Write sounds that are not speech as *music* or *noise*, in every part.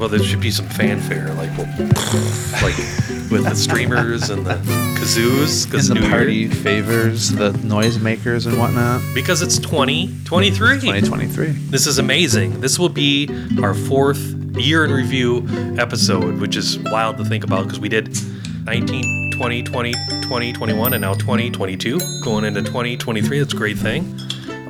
Well, there should be some fanfare, like well, like with the streamers and the kazoos, *laughs* because the New party Year. favors the noisemakers and whatnot. Because it's 2023. 2023. This is amazing. This will be our fourth year in review episode, which is wild to think about because we did 19, 20, 20, 20, 21, and now 2022, going into 2023. That's a great thing.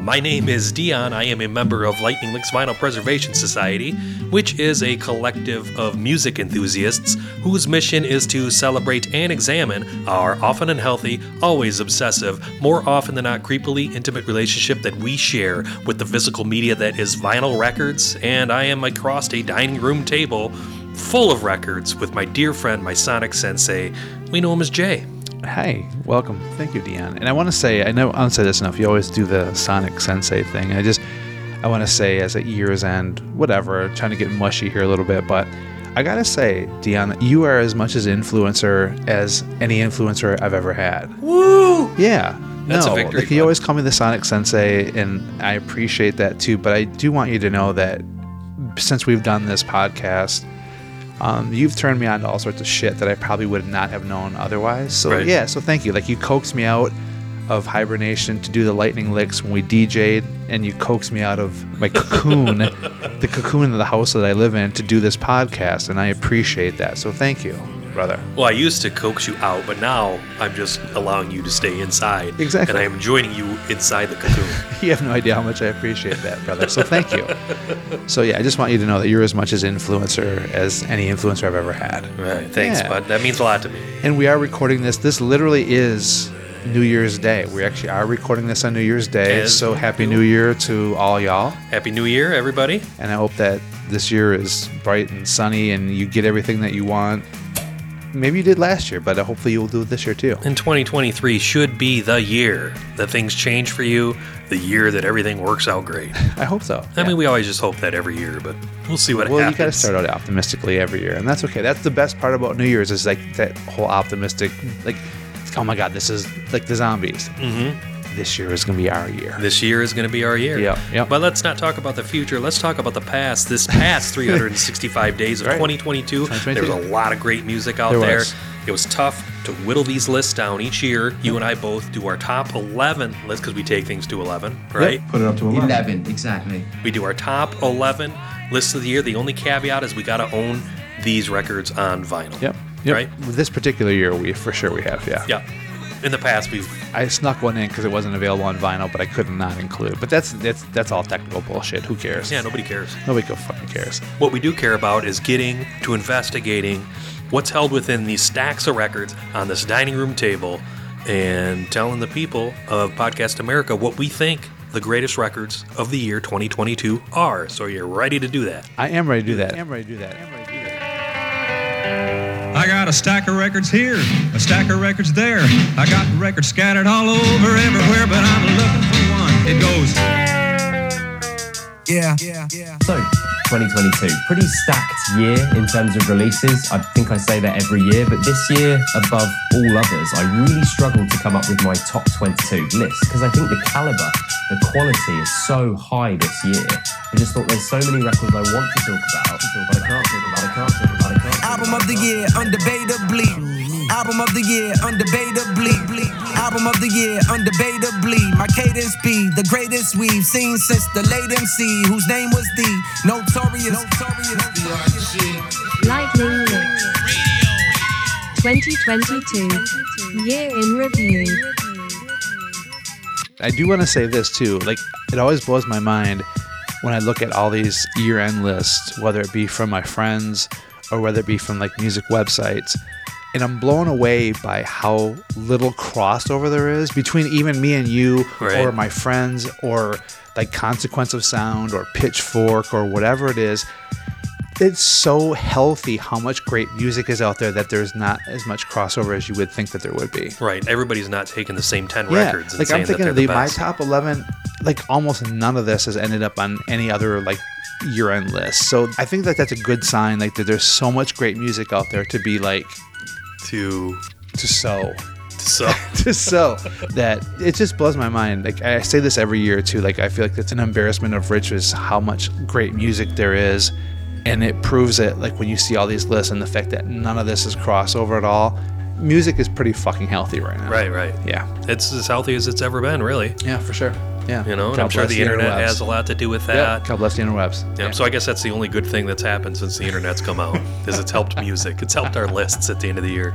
My name is Dion. I am a member of Lightning Licks Vinyl Preservation Society, which is a collective of music enthusiasts whose mission is to celebrate and examine our often unhealthy, always obsessive, more often than not creepily intimate relationship that we share with the physical media that is vinyl records. And I am across a dining room table full of records with my dear friend, my Sonic Sensei. We know him as Jay. Hi, welcome. Thank you, Dion. And I want to say, I know I don't say this enough. You always do the Sonic Sensei thing. I just, I want to say, as a year's end, whatever, trying to get mushy here a little bit, but I gotta say, Dion, you are as much as influencer as any influencer I've ever had. Woo! Yeah. That's no, like you always call me the Sonic Sensei, and I appreciate that too. But I do want you to know that since we've done this podcast, um, you've turned me on to all sorts of shit that I probably would not have known otherwise. So Right. yeah, so thank you. Like you coaxed me out of hibernation to do the lightning licks when we DJ'd, and you coaxed me out of my *laughs* cocoon, the cocoon of the house that I live in, to do this podcast, and I appreciate that. So thank you, brother. Well, I used to coax you out, but now I'm just allowing you to stay inside. Exactly. And I am joining you inside the cocoon. *laughs* You have no idea how much I appreciate that, brother. So thank you. *laughs* So yeah, I just want you to know that you're as much as influencer as any influencer I've ever had. right. Thanks, Yeah. bud. That means a lot to me. And we are recording this. This literally is New Year's Day. We actually are recording this on New Year's Day. As so happy. New Year to all y'all. Happy New Year, everybody. And I hope that this year is bright and sunny and you get everything that you want. Maybe you did last year, but hopefully you'll do it this year too. And 2023 should be the year that things change for you, the year that everything works out great. *laughs* I hope so. I Yeah. mean, we always just hope that every year, but we'll see what well, happens. Well, you got to start out optimistically every year, and that's okay. That's the best part about New Year's is like that whole optimistic, like, oh my God, this is like the zombies. Mhm. This year is gonna be our year. This year is going to be our year. Yeah, yep. But let's not talk about the future. Let's talk about the past. This past *laughs* 365 days of Right. 2022, 2022. there was a lot of great music out There there. was. It was tough to whittle these lists down each year. You and I both do our top 11 lists because we take things to 11, right? Put it up to 11. 11, exactly. We do our top 11 lists of the year. The only caveat is we got to own these records on vinyl. Yep. Yep. Right? This particular year, we for sure we have. Yeah. Yeah. In the past, we've I snuck one in because it wasn't available on vinyl, but I could not include. But that's that's that's all technical bullshit. Who cares? yeah, nobody cares. Nobody go fucking cares. What we do care about is getting to investigating what's held within these stacks of records on this dining room table and telling the people of Podcast America what we think the greatest records of the year 2022 are. So you're ready to do that. I am ready to do that. I am ready to do that. I am ready to do that. I got a stack of records here, a stack of records there. I got records scattered all over everywhere, but I'm looking for one. It goes. Yeah, yeah, yeah. So, 2022, pretty stacked year in terms of releases. I think I say that every year, but this year, above all others, I really struggled to come up with my top 22 list because I think the caliber, the quality is so high this year. I just thought there's so many records I want to talk about, but I can't talk about, Album of the year, undebatably. Album of the year, undebatably. Album of the year, undebatably. My cadence be the greatest we've seen since the late MC, whose name was the notorious. notorious. Lightning Licks. 2022. Year in review. I do want to say this too. Like, it always blows my mind when I look at all these year-end lists, whether it be from my friends or whether it be from like music websites, and I'm blown away by how little crossover there is between even me and you, Right. or my friends, or like Consequence of Sound, or Pitchfork, or whatever it is. It's so healthy how much great music is out there that there's not as much crossover as you would think that there would be. Right. Everybody's not taking the same 10 records and like saying I'm thinking that of the, the my top eleven, like almost none of this has ended up on any other like year-end list. So I think that that's a good sign. Like that, there's so much great music out there to be like to to sow, so to sow. *laughs* that it just blows my mind. Like I say this every year too. Like I feel like it's an embarrassment of riches how much great music there is. and it proves it. Like when you see all these lists and the fact that none of this is crossover at all, music is pretty fucking healthy right now. Right, right. Yeah. It's as healthy as it's ever been, really. Yeah, for sure. Yeah. You know, and I'm sure bless the internet interwebs. has a lot to do with Yeah. that. God bless the interwebs. Yeah, So I guess that's the only good thing that's happened since the internet's come out, *laughs* is it's helped music. It's helped our lists at the end of the year.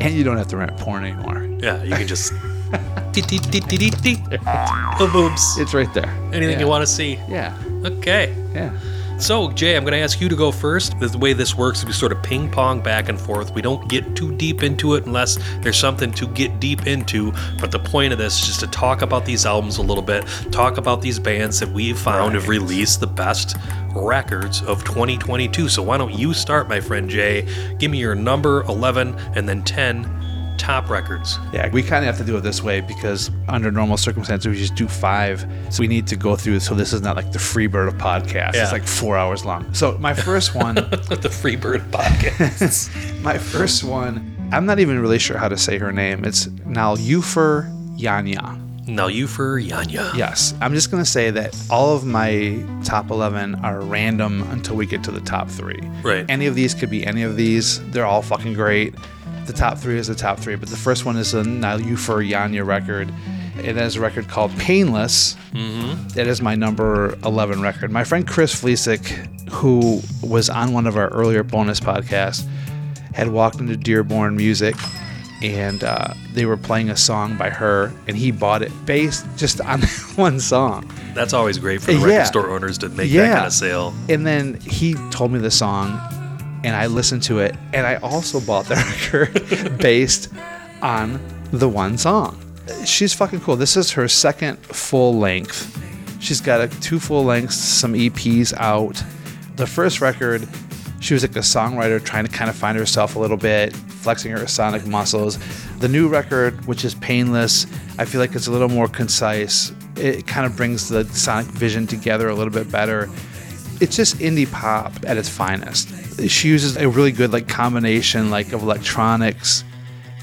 And you don't have to rent porn anymore. Yeah, you can just. *laughs* Dee, dee, dee, dee, dee, dee. Oh, boobs. It's right there. Anything Yeah. you want to see. Yeah. Okay. Yeah. So, Jay, I'm going to ask you to go first. The way this works is we sort of ping pong back and forth. We don't get too deep into it unless there's something to get deep into. But the point of this is just to talk about these albums a little bit, talk about these bands that we've found have released the best records of 2022. So, why don't you start, my friend Jay? Give me your number 11 and then 10 top records. Yeah, we kind of have to do it this way because under normal circumstances we just do five. So we need to go through. So this is not like the Freebird of podcasts. Yeah. It's like four hours long. So my first one, *laughs* the Freebird podcast. *laughs* my first one, I'm not even really sure how to say her name. It's Nalufer Yanya. you Yanya. Yes, I'm just gonna say that all of my top 11 are random until we get to the top three. Right. Any of these could be any of these. They're all fucking great. The top three is the top three, but the first one is a Nalufer Yanya record. It has a record called Painless. Mm-hmm. It is my number 11 record. My friend Chris Fleesick, who was on one of our earlier bonus podcasts, had walked into Dearborn Music and uh, they were playing a song by her, and he bought it based just on *laughs* one song. That's always great for the record store owners to make that Yeah. kind of sale. And then he told me the song, and I listened to it, and I also bought the *laughs* record based on the one song. She's fucking cool. This is her second full length. She's got a, two full lengths, some EPs out. The first record, she was like a songwriter trying to kind of find herself a little bit, flexing her sonic muscles. The new record, which is Painless, I feel like it's a little more concise. It kind of brings the sonic vision together a little bit better it's just indie pop at its finest. She uses a really good like combination like of electronics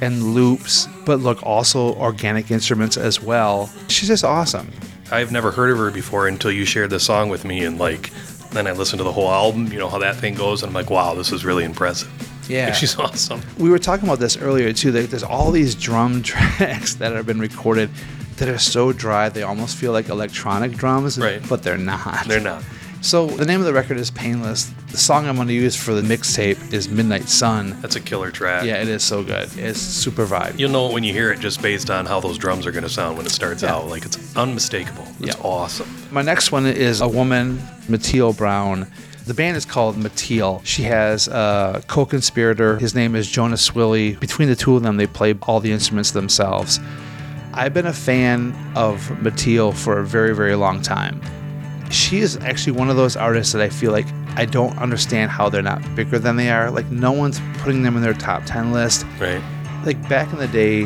and loops, but look also organic instruments as well. She's just awesome. I've never heard of her before until you shared the song with me, and like, then I listened to the whole album. You know how that thing goes, and I'm like, wow, this is really impressive. Yeah. *laughs* she's awesome. We were talking about this earlier too. That there's all these drum *laughs* tracks that have been recorded that are so dry they almost feel like electronic drums, Right. but they're not. They're not. So the name of the record is Painless. The song I'm going to use for the mixtape is Midnight Sun. That's a killer track. Yeah, it is so good. It's super vibe. You'll know it when you hear it just based on how those drums are going to sound when it starts Yeah. out. Like it's unmistakable. It's Yeah. awesome. My next one is a woman, Mattiel Brown. The band is called Mattiel. She has a co-conspirator. His name is Jonas Swilley. Between the two of them, they play all the instruments themselves. I've been a fan of Mattiel for a very, very long time. She is actually one of those artists that I feel like I don't understand how they're not bigger than they are. Like no one's putting them in their top 10 list Right. like back in the day,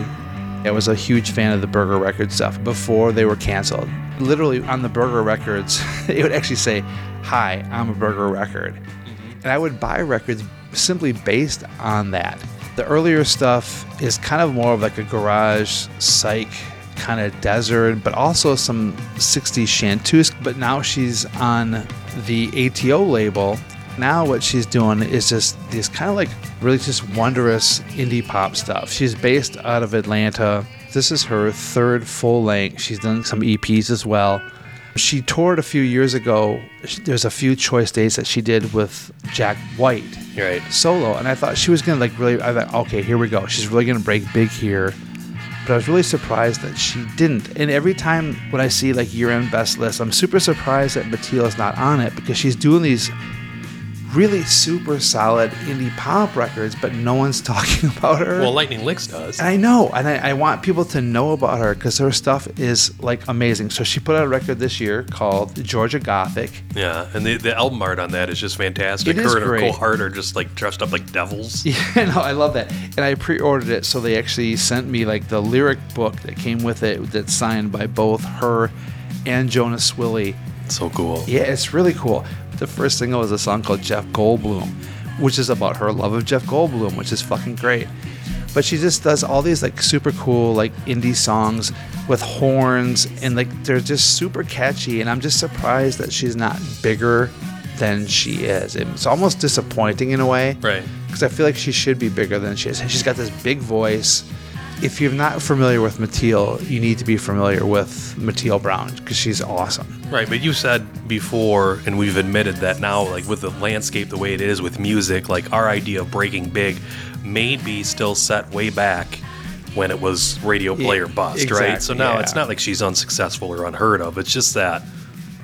I was a huge fan of the Burger Records stuff before they were canceled. Literally on the Burger Records, *laughs* it would actually say, Hi, I'm a Burger Record. Mm-hmm. And I would buy records simply based on that. The earlier stuff is kind of more of like a garage psych kind of desert, but also some 60s chanteuse. But now she's on the ATO label. Now what she's doing is just this kind of like really just wondrous indie pop stuff. She's based out of Atlanta. This is her third full length. She's done some EPs as well. She toured a few years ago. There's a few choice dates that she did with Jack White right. solo, and I thought she was gonna like really. I thought, okay, here we go. She's really gonna break big here. But I was really surprised that she didn't. And every time when I see like year-end best lists, I'm super surprised that Mattiel's not on it because she's doing these really super solid indie pop records, but no one's *laughs* talking about her. Well, Lightning Licks does. And I know, and I, I want people to know about her because her stuff is like amazing. So she put out a record this year called Georgia Gothic. Yeah, and the, the album art on that is just fantastic. It her and her great. cohort are just like dressed up like devils. *laughs* Yeah, no, I love that. And I pre-ordered it, so they actually sent me like the lyric book that came with it, that's signed by both her and Jonas Swilley. So cool. Yeah, it's really cool. The first single is a song called Jeff Goldblum, which is about her love of Jeff Goldblum, which is fucking great. But she just does all these like super cool like indie songs with horns and like they're just super catchy and I'm just surprised that she's not bigger than she is. It's almost disappointing in a way. Right. Because I feel like she should be bigger than she is. She's got this big voice. If you're not familiar with Mattiel, you need to be familiar with Mattiel Brown because she's awesome. Right, but you said before, and we've admitted that now, like with the landscape the way it is with music, like our idea of breaking big may be still set way back when it was radio player bust, right? So now yeah. it's not like she's unsuccessful or unheard of. It's just that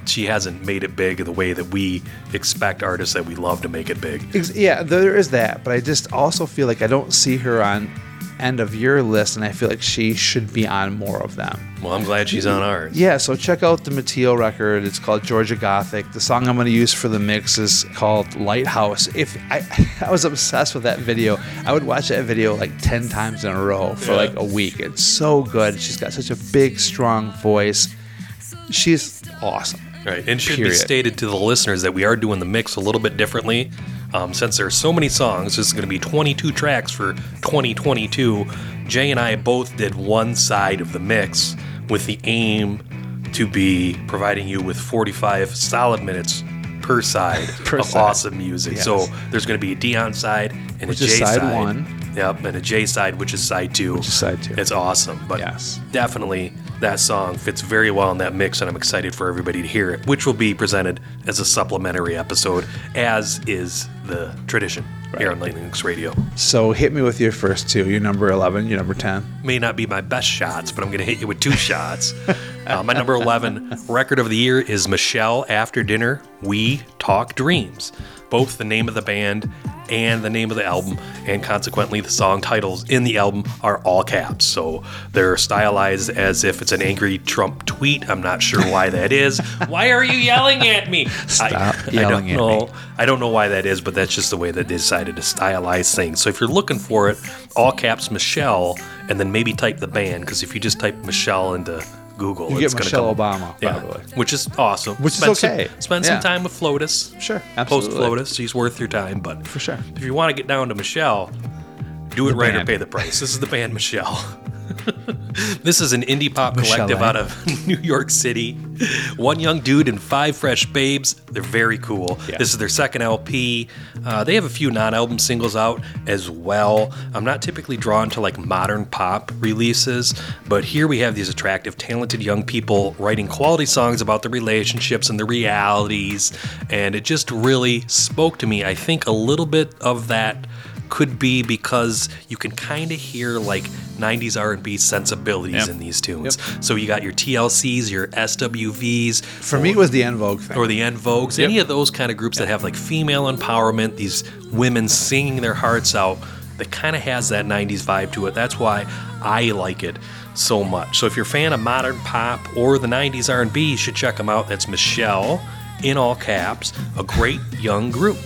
she hasn't made it big the way that we expect artists that we love to make it big. Yeah, there is that, but I just also feel like I don't see her on end of your list, and I feel like she should be on more of them. Well, I'm glad she's on ours. Yeah, so check out the Mattiel record. It's called Georgia Gothic. The song I'm going to use for the mix is called Lighthouse. If I, *laughs* I was obsessed with that video, I would watch that video like 10 times in a row for Yeah. like a week. It's so good. She's got such a big, strong voice. She's awesome. Right, and it should be stated to the listeners that we are doing the mix a little bit differently. Um, since there's so many songs, this is going to be 22 tracks for 2022. Jay and I both did one side of the mix with the aim to be providing you with 45 solid minutes per side *laughs* Per of side. awesome music. Yes. So there's going to be a Dion side and Which a Jay side, side. one. Yep, and a J side, which is side two. Which is side two. It's awesome, but Yes. definitely that song fits very well in that mix, and I'm excited for everybody to hear it, which will be presented as a supplementary episode, as is the tradition here on Lightning Licks Radio. So hit me with your first two. Your number 11, your number 10. May not be my best shots, but I'm going to hit you with two shots. *laughs* Uh, my number 11 record of the year is Michelle After Dinner, We Talk Dreams. Both the name of the band and the name of the album, and consequently the song titles in the album are all caps. So they're stylized as if it's an angry Trump tweet. I'm not sure why that is. *laughs* Why are you yelling at me? Stop I, yelling I at don't me. know. I don't know why that is, but that's just the way that they decided to stylize things. So if you're looking for it, all caps Michelle, and then maybe type the band, because if you just type Michelle into Google, You it's get gonna Michelle come, Obama, yeah, probably. which is awesome. Which is spend okay. Some, spend Yeah. some time with Flotus. Sure, Post absolutely. Flotus, she's worth your time. But For sure. if you want to get down to Michelle, do it right or pay the price. This is the band Michelle. *laughs* *laughs* this is an indie pop Michelle. collective out of *laughs* New York City. One young dude and five fresh babes. They're very cool. Yeah. This is their second LP. Uh, they have a few non-album singles out as well. I'm not typically drawn to like modern pop releases, but here we have these attractive, talented young people writing quality songs about the relationships and the realities, and it just really spoke to me. I think a little bit of that could be because you can kind of hear like 90s R&B sensibilities Yep. in these tunes. So you got your TLCs, your SWVs, For me, it was the En Vogue thing. or the En Vogues, any of those kind of groups that have like female empowerment, these women singing their hearts out, that kind of has that 90s vibe to it. That's why I like it so much. So if you're a fan of modern pop or the 90s R&B, you should check them out. That's Michelle in all caps, a great young group.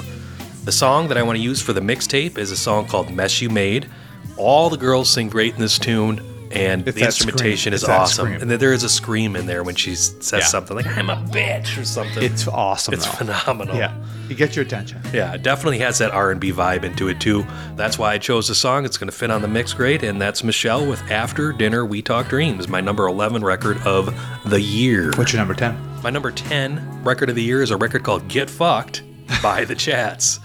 The song that I want to use for the mixtape is a song called Mess You Made. All the girls sing great in this tune, and It's the instrumentation scream. is It's awesome. And then there is a scream in there when she says Yeah. something like, I'm a bitch or something. It's awesome. It's though. phenomenal. Yeah, you get your attention. Yeah, it definitely has that R&B vibe into it too. That's why I chose the song. It's going to fit on the mix great, and that's Michelle with "After Dinner We Talk Dreams," my number 11 record of the year. What's your number 10? My number 10 record of the year is a record called Get Fucked by The Chats.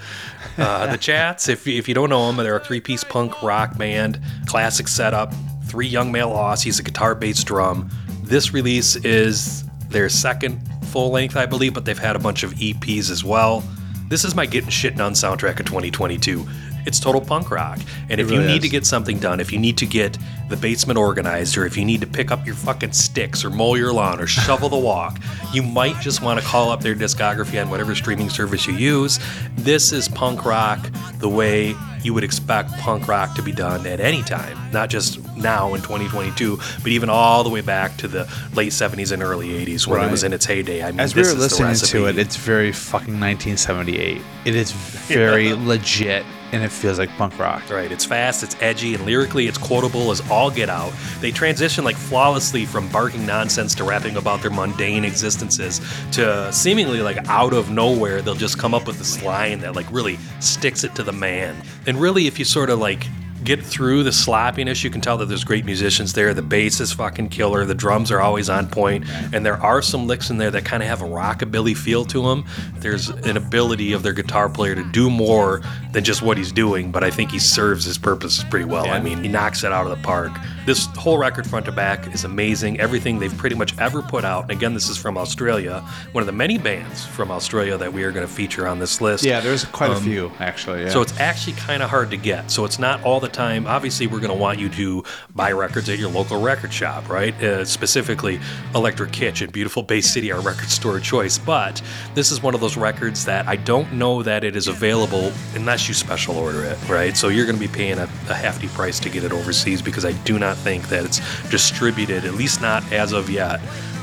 Uh, the Chats, if, if you don't know them, they're a three piece punk rock band, classic setup, three young male Aussies, a guitar, bass, drum. This release is their second full length, I believe, but they've had a bunch of EPs as well. This is my Getting Shit Done soundtrack of 2022. It's total punk rock. And if you need is. to get something done, if you need to get the basement organized, or if you need to pick up your fucking sticks, or mow your lawn, or shovel the walk, you might just want to call up their discography on whatever streaming service you use. This is punk rock the way you would expect punk rock to be done at any time, not just now in 2022, but even all the way back to the late 70s and early 80s when it was in its heyday. I mean, As we were listening to it, it's very fucking 1978. It is very *laughs* legit, and it feels like punk rock. Right, it's fast, it's edgy, and lyrically it's quotable as all get out. They transition like flawlessly from barking nonsense to rapping about their mundane existences to seemingly like out of nowhere they'll just come up with this line that like really sticks it to the man. And really if you sort of like get through the sloppiness, you can tell that there's great musicians there. The bass is fucking killer. The drums are always on point, and there are some licks in there that kind of have a rockabilly feel to them. There's an ability of their guitar player to do more than just what he's doing, but I think he serves his purpose pretty well. I mean, he knocks it out of the park. This whole record front to back is amazing. Everything they've pretty much ever put out. And again, this is from Australia, one of the many bands from Australia that we are going to feature on this list. Yeah, there's quite a um, few actually. Yeah. So it's actually kind of hard to get. So it's not all the time. Obviously, we're going to want you to buy records at your local record shop, right? Uh, specifically, Electric Kitchen, beautiful Bay City, our record store of choice. But this is one of those records that I don't know that it is available unless you special order it, right? So you're going to be paying a, a hefty price to get it overseas because I do not think that it's distributed, at least not as of yet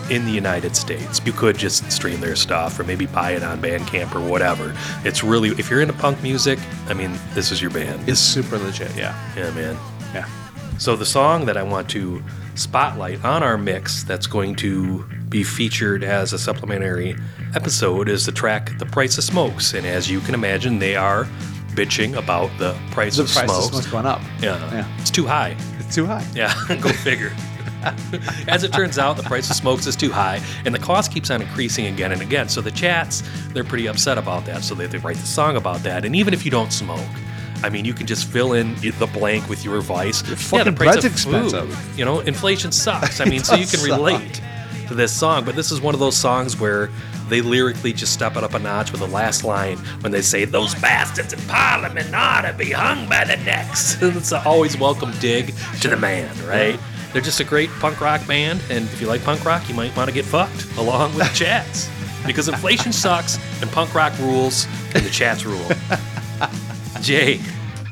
in the United States. You could just stream their stuff or maybe buy it on Bandcamp or whatever. It's really, if you're into punk music, I mean, this is your band. it's super legit. Yeah. yeah, man. Yeah. So the song that I want to spotlight on our mix that's going to be featured as a supplementary episode is the track The Price of Smokes. And as you can imagine, they are bitching about the price The of price smokes. of smoke's going up. Yeah. Yeah. It's too high. It's too high. Yeah, *laughs* go figure. As it turns out, the price of smokes is too high, and the cost keeps on increasing again and again. So the chats, they're pretty upset about that. So they, they write the song about that. And even if you don't smoke, I mean, you can just fill in the blank with your advice. yeah, the price of food. expensive. You know, inflation sucks. I *laughs* mean, so you can suck. relate to this song. But this is one of those songs where they lyrically just step it up a notch with the last line when they say, Those bastards in Parliament ought to be hung by the necks. *laughs* it's an always welcome dig to the man, right? They're just a great punk rock band, and if you like punk rock, you might want to get fucked along with the *laughs* chats. Because inflation sucks, and punk rock rules, and the chats rule. *laughs* Jay,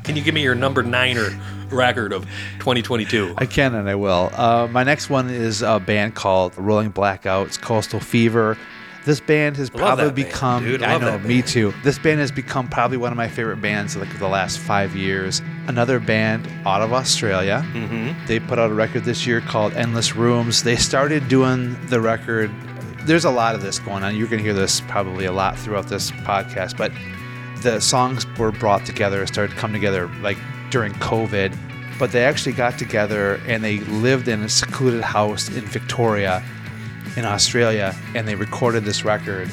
can you give me your number niner record of 2022? I can and I will. Uh, my next one is a band called Rolling Blackouts, Coastal Fever. This band has probably band, become. dude. I I know, me too. This band has become probably one of my favorite bands like the last five years. Another band out of Australia. Mm-hmm. They put out a record this year called Endless Rooms. They started doing the record. There's a lot of this going on. You're going to hear this probably a lot throughout this podcast, but the songs were brought together, started to come together like during COVID. But they actually got together and they lived in a secluded house in Victoria, in Australia, and they recorded this record.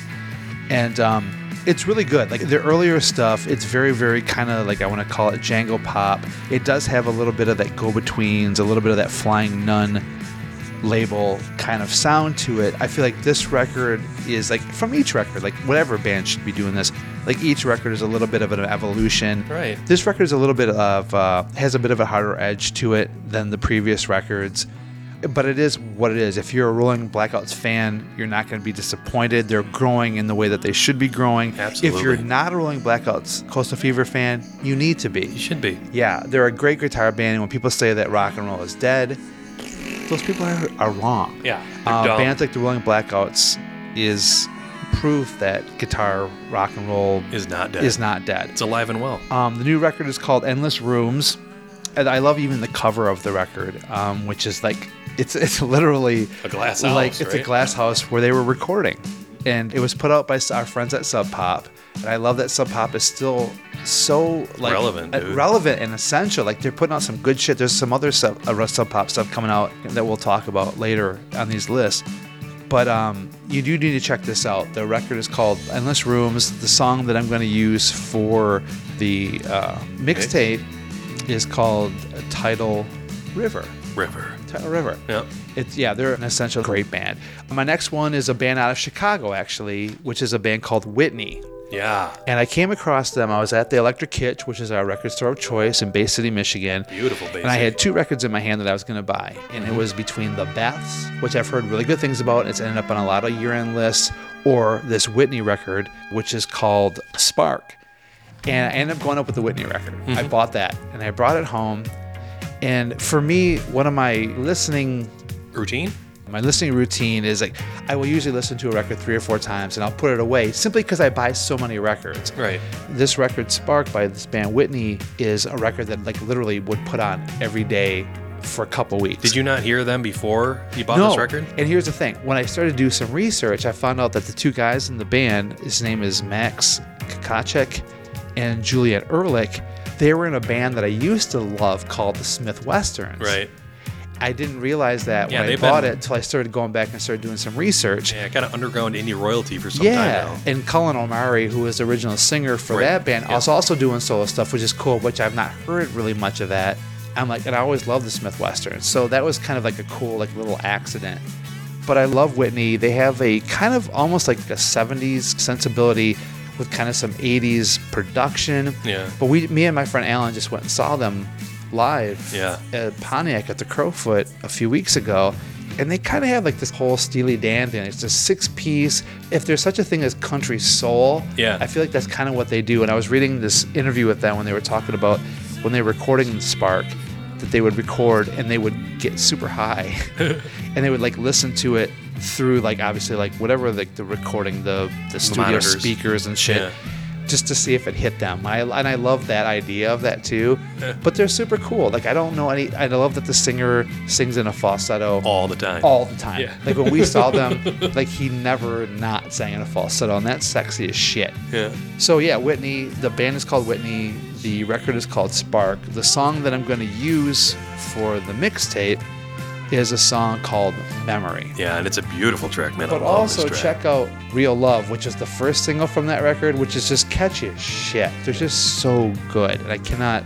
And um, it's really good. Like their earlier stuff, it's very, very kind of like I want to call it jangle pop. It does have a little bit of that go betweens, a little bit of that Flying Nun label kind of sound to it. I feel like this record is like from each record, like whatever band should be doing this. Like each record is a little bit of an evolution. Right. This record is a little bit of uh, has a bit of a harder edge to it than the previous records. But it is what it is. If you're a Rolling Blackouts fan, you're not going to be disappointed. They're growing in the way that they should be growing. Absolutely. If you're not a Rolling Blackouts Coastal Fever fan, you need to be. You should be. Yeah, they're a great guitar band, and when people say that rock and roll is dead, those people are, are wrong. Yeah, uh, bands like the Rolling Blackouts is proof that guitar rock and roll Is not dead. is not dead. It's alive and well. Um, the new record is called Endless Rooms, and I love even the cover of the record, um, which is like it's it's literally A glass like house, it's a glass house where they were recording, and it was put out by our friends at Sub Pop, and I love that Sub Pop is still so like Relevant, uh, relevant and essential. Like they're putting out some good shit. There's some other sub uh, Sub Pop stuff coming out that we'll talk about later on these lists. But um, you do need to check this out. The record is called Endless Rooms. The song that I'm going to use for the uh, mixtape is called Tidal River. River. Tidal River. Yep. It's yeah, they're an essential great band. My next one is a band out of Chicago, actually, which is a band called Whitney. Yeah. And I came across them. I was at the Electric Kitch, which is our record store of choice in Bay City, Michigan. Beautiful Bay And I had two records in my hand that I was going to buy. And it mm-hmm. was between The Beths, which I've heard really good things about. It's ended up on a lot of year end lists, or this Whitney record, which is called Spark. And I ended up going up with the Whitney record. I mm-hmm. bought that and I brought it home. And for me, one of my listening Routine? my listening routine is like I will usually listen to a record three or four times and I'll put it away simply because I buy so many records. Right. This record, Spark by this band Whitney, is a record that like literally would put on every day for a couple weeks. Did you not hear them before you bought no. this record? And here's the thing: when I started to do some research, I found out that the two guys in the band, his name is Max Kakacek and Julien Ehrlich, they were in a band that I used to love called the Smith Westerns. Right. I didn't realize that Yeah, when I bought been- it until I started going back and started doing some research. Yeah, kind of underground indie royalty for some Yeah, time now. and Cullen Omori, who was the original singer for Right, that band, yeah. was also doing solo stuff, which is cool. Which I've not heard really much of that. I'm like, and I always loved the Smith Westerns, so that was kind of like a cool, like little accident. But I love Whitney. They have a kind of almost like a '70s sensibility with kind of some '80s production. Yeah. But we, me and my friend Alan, just went and saw them live Yeah. at Pontiac at the Crofoot a few weeks ago. And they kind of have like this whole Steely Dan thing. It's a six piece. If there's such a thing as country soul, Yeah. I feel like that's kind of what they do. And I was reading this interview with them when they were talking about when they were recording Spark, that they would record and they would get super high, *laughs* and they would like listen to it through like obviously like whatever like the recording the the studio monitors. speakers and shit Yeah. just to see if it hit them. I, and I love that idea of that too. But they're super cool. Like I don't know any. I love that the singer sings in a falsetto All the time. all the time. Yeah. Like when we saw *laughs* them, like he never not sang in a falsetto, and that's sexy as shit. Yeah. So yeah, Whitney. The band is called Whitney. The record is called Spark. The song that I'm going to use for the mixtape is a song called Memory. Yeah, and it's a beautiful track, man. But also check out Real Love, which is the first single from that record, which is just catchy as shit. They're just so good, and I cannot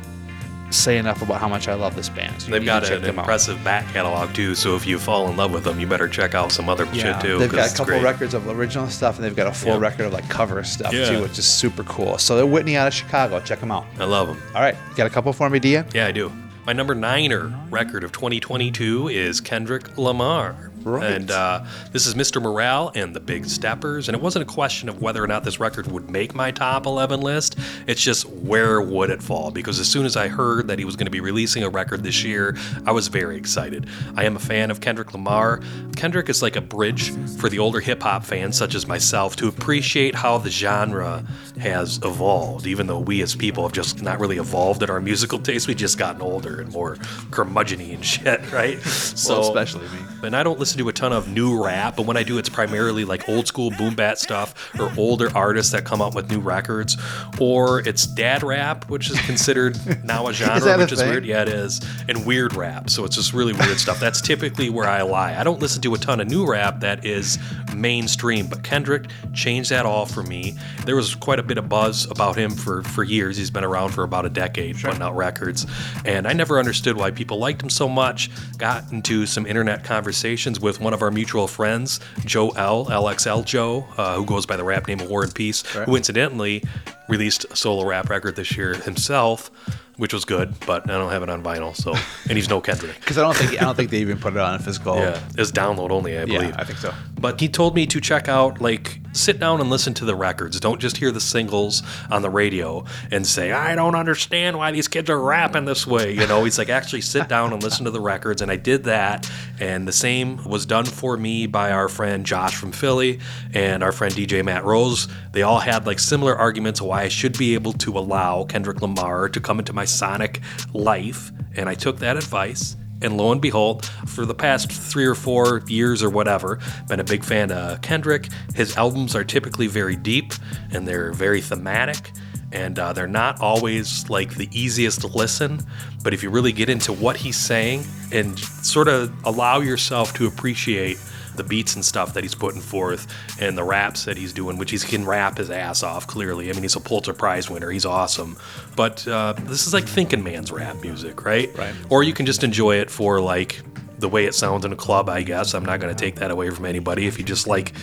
say enough about how much I love this band. So They've got an them out. impressive back catalog too. So if you fall in love with them, you better check out some other Yeah, shit too. They've got a couple records of original stuff, and they've got a full Yeah. record of like cover stuff Yeah. too, which is super cool. So they're Whitney out of Chicago. Check them out. I love them. All right, got a couple for me, Dia? Yeah, I do. My number niner record of 2022 is Kendrick Lamar. Right. And uh, this is Mr. Morale and the Big Steppers. And it wasn't a question of whether or not this record would make my top 11 list. It's just where would it fall? Because as soon as I heard that he was going to be releasing a record this year, I was very excited. I am a fan of Kendrick Lamar. Kendrick is like a bridge for the older hip hop fans, such as myself, to appreciate how the genre has evolved, even though we as people have just not really evolved in our musical taste. We've just gotten older and more curmudgeony and shit, *laughs* right? So, especially me. And I don't listen to a ton of new rap, but when I do, it's primarily like old school boom bap stuff or older artists that come out with new records, or it's dad rap, which is considered *laughs* now a genre, a which is thing? weird. Yeah, it is, and weird rap. So it's just really weird stuff. That's typically where I lie. I don't listen to a ton of new rap that is mainstream, but Kendrick changed that all for me. There was quite a bit of buzz about him for for years. He's been around for about a decade, putting out records, and I never understood why people liked him so much. Got into some internet conversations with one of our mutual friends, Joe L, LXL Joe, uh, who goes by the rap name of War and Peace, who incidentally released a solo rap record this year himself, which was good, but I don't have it on vinyl. So, and he's no Kendrick. *laughs* Because I don't think I don't think they even put it on a physical. Yeah, it's download only, I believe. Yeah, I think so. But he told me to check out, like, sit down and listen to the records. Don't just hear the singles on the radio and say, I don't understand why these kids are rapping this way. You know, he's like, actually sit down and listen to the records. And I did that. And the same was done for me by our friend Josh from Philly and our friend DJ Matt Rose. They all had, like, similar arguments why I should be able to allow Kendrick Lamar to come into my sonic life. And I took that advice. And lo and behold, for the past three or four years or whatever, been a big fan of Kendrick. His albums are typically very deep and they're very thematic. And uh, they're not always like the easiest to listen, but if you really get into what he's saying and sort of allow yourself to appreciate the beats and stuff that he's putting forth and the raps that he's doing, which he can rap his ass off, clearly. I mean, he's a Pulitzer Prize winner. He's awesome. But uh, this is like thinking man's rap music, right? Right. Or you can just enjoy it for like the way it sounds in a club, I guess. I'm not going to take that away from anybody. If you just like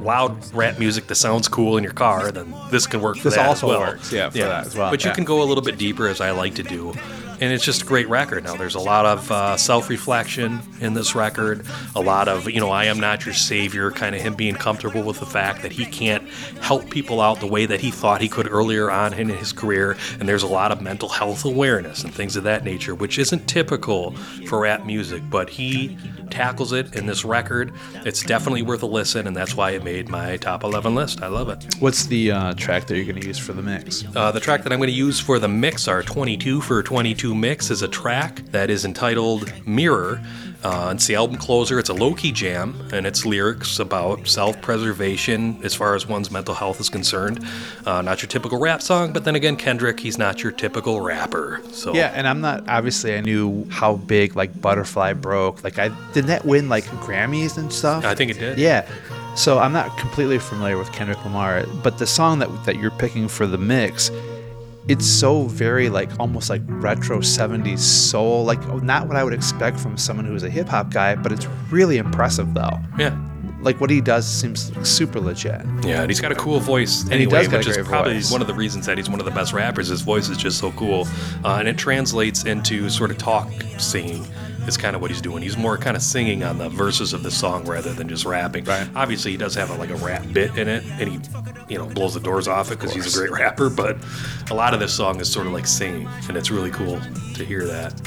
loud rap music that sounds cool in your car, then this can work for This that also as well. works, yeah, for that as well, But you yeah. can go a little bit deeper, as I like to do. And it's just a great record. Now, there's a lot of uh, self reflection in this record, a lot of, you know, I am not your savior, kind of him being comfortable with the fact that he can't help people out the way that he thought he could earlier on in his career. And there's a lot of mental health awareness and things of that nature, which isn't typical for rap music, but he tackles it in this record. It's definitely worth a listen, and that's why it made my top 11 list. I love it. What's the uh, track that you're going to use for the mix? Uh, the track that I'm going to use for the mix, are 22 for 22 mix, is a track that is entitled Mirror. Uh, it's the album closer. It's a low key jam, and its lyrics about self preservation as far as one's mental health is concerned. Uh, not your typical rap song, but then again, Kendrick, he's not your typical rapper. So Yeah, and I'm not obviously I knew how big like Butterfly broke. Like I did that win like Grammys and stuff. I think it did. Yeah. So I'm not completely familiar with Kendrick Lamar, but the song that that you're picking for the mix, it's so very like almost like retro 70s soul, like not what I would expect from someone who's a hip hop guy, but it's really impressive though. yeah. Like what he does seems super legit. Yeah, and he's got a cool voice he anyway, does got a which is great probably voice. one of the reasons that he's one of the best rappers. His voice is just so cool, uh, and it translates into sort of talk singing. Is kind of what he's doing. He's more kind of singing on the verses of the song rather than just rapping. Right. Obviously, he does have a, like a rap bit in it, and he, you know, blows the doors off it because he's a great rapper. But a lot of this song is sort of like singing, and it's really cool to hear that.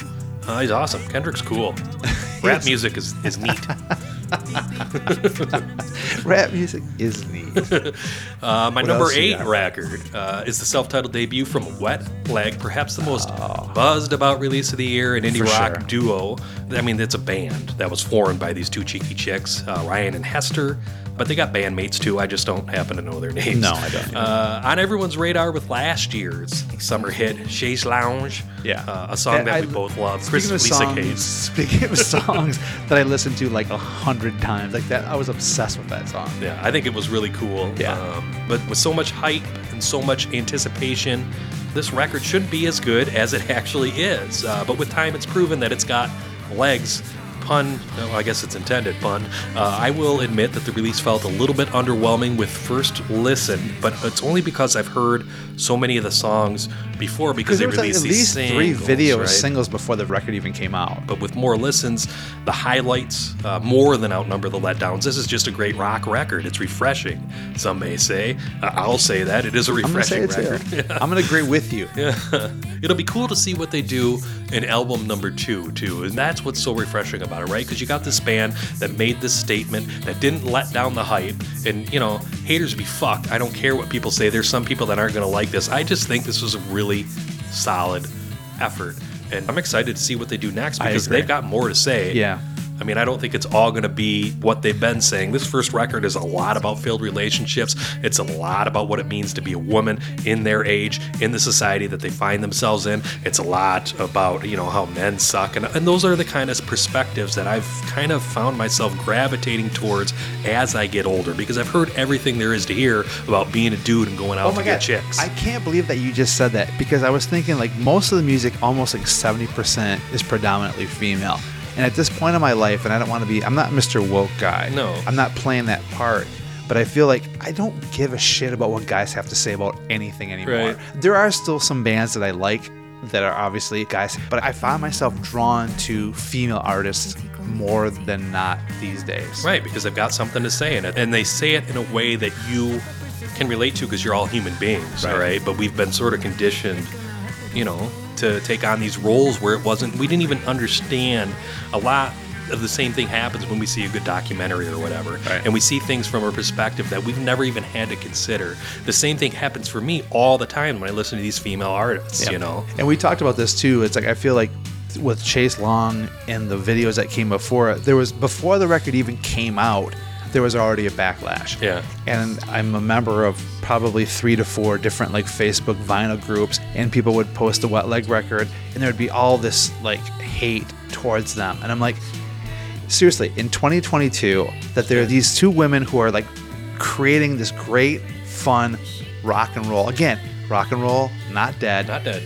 Uh, he's awesome. Kendrick's cool. *laughs* Rap music is, is neat. *laughs* *laughs* Rap music is neat. *laughs* Uh, my What number eight record uh, is the self-titled debut from Wet Leg, perhaps the most buzzed about release of the year, an indie Oh. For rock sure. duo. I mean, it's a band that was formed by these two cheeky chicks, uh, Rhian and Hester. But they got bandmates too. I just don't happen to know their names. No, I don't. Uh, on everyone's radar with last year's summer hit, Chaise Longue. Yeah. Uh, a song that, I- we both love. Chris Lisa songs, Case. speaking of *laughs* songs that I listened to like a hundred times, like that, I was obsessed with that song. Yeah, I think it was really cool. Yeah. Um, but with so much hype and so much anticipation, this record shouldn't be as good as it actually is. Uh, but with time, it's proven that it's got legs. Pun, no, I guess it's intended pun. Uh, I will admit that the release felt a little bit underwhelming with first listen, but it's only because I've heard so many of the songs before because they was like, released at these least singles, three video right? singles before the record even came out. but with more listens, the highlights uh, more than outnumber the letdowns. This is just a great rock record. It's refreshing, some may say. Uh, I'll say that. It is a I'm gonna refreshing too. record. *laughs* I'm gonna agree with you. *laughs* It'll be cool to see what they do in album number two, too. And that's what's so refreshing about it, right? Because you got this band that made this statement that didn't let down the hype. And, you know, haters be fucked. I don't care what people say. There's some people that aren't going to like this. I just think this was a really solid effort. And I'm excited to see what they do next because they've got more to say. Yeah. I mean, I don't think it's all going to be what they've been saying. This first record is a lot about failed relationships. It's a lot about what it means to be a woman in their age, in the society that they find themselves in. It's a lot about, you know, how men suck. And, and those are the kind of perspectives that I've kind of found myself gravitating towards as I get older because I've heard everything there is to hear about being a dude and going out oh to get chicks. I can't believe that you just said that because I was thinking like most of the music, almost like 70% is predominantly female. And at this point in my life, and I don't want to be, I'm not Mr. Woke guy. No. I'm not playing that part. But I feel like I don't give a shit about what guys have to say about anything anymore. Right. There are still some bands that I like that are obviously guys, but I find myself drawn to female artists more than not these days. Right, because they've got something to say in it. And they say it in a way that you can relate to because you're all human beings, all Right. right? But we've been sort of conditioned, you know, to take on these roles where it wasn't, we didn't even understand a lot of the same thing happens when we see a good documentary or whatever. Right. And we see things from a perspective that we've never even had to consider. The same thing happens for me all the time when I listen to these female artists, you know? And we talked about this too. It's like I feel like with Chaise Longue and the videos that came before it, there was before the record even came out, there was already a backlash. Yeah. And I'm a member of probably three to four different like Facebook vinyl groups, and people would post a wet leg record, and there would be all this like hate towards them. And I'm like, seriously, in 2022, that there are these two women who are like creating this great, fun rock and roll. Again, rock and roll, not dead Not dead.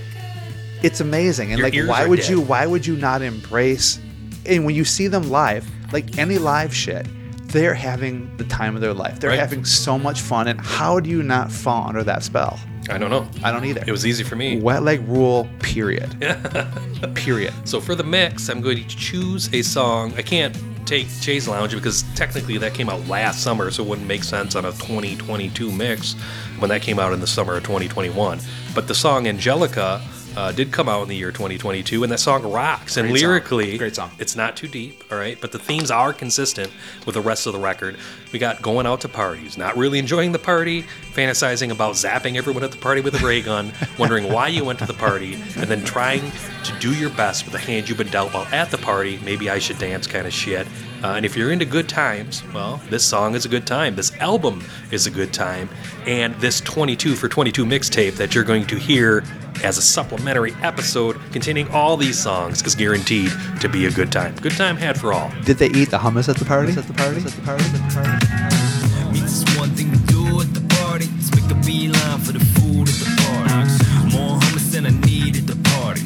it's amazing and Your like why would dead. you why would you not embrace and when you see them live like any live shit they're having the time of their life they're Right. having so much fun and how do you not fall under that spell I don't know. i don't either It was easy for me. wet leg rule period *laughs* period So for the mix, I'm going to choose a song. I can't take Chaise Longue because technically that came out last summer, so it wouldn't make sense on a 2022 mix when that came out in the summer of 2021. But the song Angelica uh, did come out in the year 2022, and that song rocks. and Great song. lyrically, Great song. It's not too deep, all right, but the themes are consistent with the rest of the record. We got going out to parties, not really enjoying the party, fantasizing about zapping everyone at the party with a ray gun, *laughs* wondering why you went to the party, and then trying to do your best with the hand you've been dealt while at the party. Maybe I should dance kind of shit. Uh, and if you're into good times, well, this song is a good time. This album is a good time. And this 22 for 22 mixtape that you're going to hear as a supplementary episode containing all these songs is guaranteed to be a good time. Good time had for all. Did they eat the hummus at the party? At the party? At the party? At the party? Means it's one thing to do at the party. Let's make a beeline for the food at the party. More hummus than I need at the party.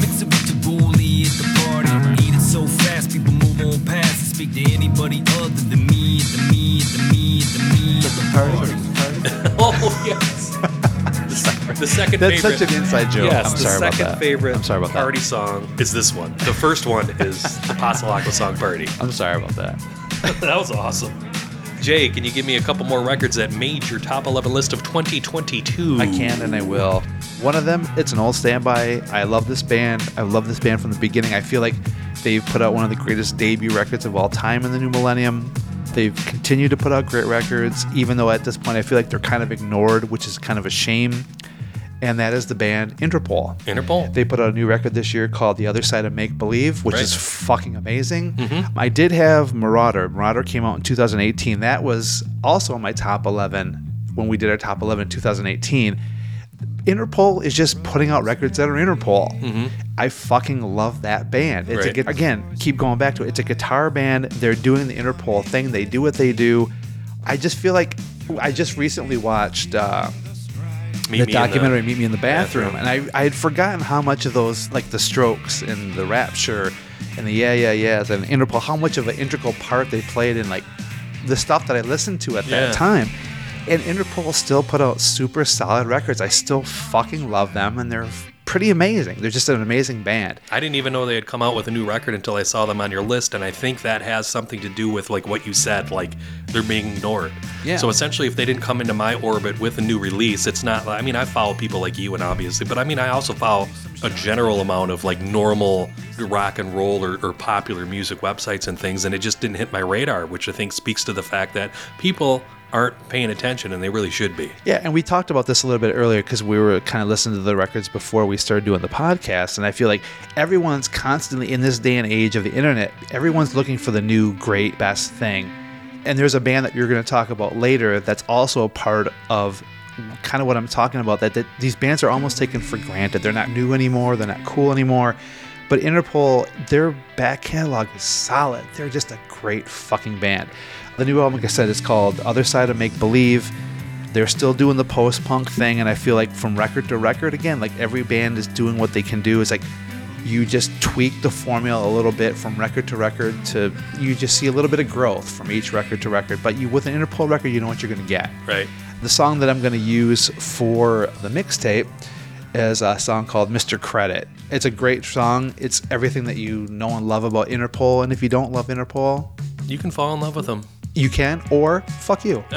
Mix it with your boolie at the party. Eat it so fast, people move on past and speak to anybody other than me, the me, the me, the me at the party. Oh, yes. The, *laughs* sec- the second That's favorite. such an inside joke. Yes, I'm the sorry about second that. favorite I'm sorry about that. party song is this one. The first one is the Pasalaco song Party. *laughs* I'm sorry about that. *laughs* that was awesome. Jay, can you give me a couple more records that made your top 11 list of 2022? I can and I will. One of them, it's an old standby. I love this band. I love this band from the beginning. I feel like they've put out one of the greatest debut records of all time in the new millennium. They've continued to put out great records, even though at this point I feel like they're kind of ignored, which is kind of a shame. And that is the band Interpol. Interpol. They put out a new record this year called The Other Side of Make Believe, which Right. is fucking amazing. Mm-hmm. I did have Marauder. Marauder came out in 2018. That was also on my top 11 when we did our top 11 in 2018. Interpol is just putting out records that are Interpol. I fucking love that band. It's Right. gu- again, keep going back to it. It's a guitar band. They're doing the Interpol thing. They do what they do. I just feel like I just recently watched uh, Meet the me documentary Meet Me in the bathroom. Bathroom, and I, I had forgotten how much of those, like the strokes and the rapture and the yeah, yeah, yeahs and Interpol, how much of an integral part they played in like the stuff that I listened to at Yeah. that time. And Interpol still put out super solid records. I still fucking love them, and they're pretty amazing. They're just an amazing band. I didn't even know they had come out with a new record until I saw them on your list, and I think that has something to do with like what you said, like they're being ignored. Yeah. So essentially, if they didn't come into my orbit with a new release, it's not. I mean, I follow people like you, and obviously, but I mean, I also follow a general amount of like normal rock and roll or, or popular music websites and things, and it just didn't hit my radar, which I think speaks to the fact that people aren't paying attention, and they really should be. Yeah, and we talked about this a little bit earlier because we were kind of listening to the records before we started doing the podcast. And I feel like everyone's constantly in this day and age of the internet, everyone's looking for the new, great, best thing. And there's a band that you're going to talk about later that's also a part of kind of what I'm talking about that, that these bands are almost taken for granted. They're not new anymore, they're not cool anymore. But Interpol, their back catalog is solid. They're just a great fucking band. The new album, like I said, is called Other Side of Make Believe. They're still doing the post punk thing, and I feel like from record to record, again, like every band is doing what they can do. Is like you just tweak the formula a little bit from record to record to you just see a little bit of growth from each record to record. But you with an Interpol record, you know what you're going to get. Right. The song that I'm going to use for the mixtape is a song called Mr. Credit. It's a great song. It's everything that you know and love about Interpol. And if you don't love Interpol, You can fall in love with them, you can, or fuck you. *laughs*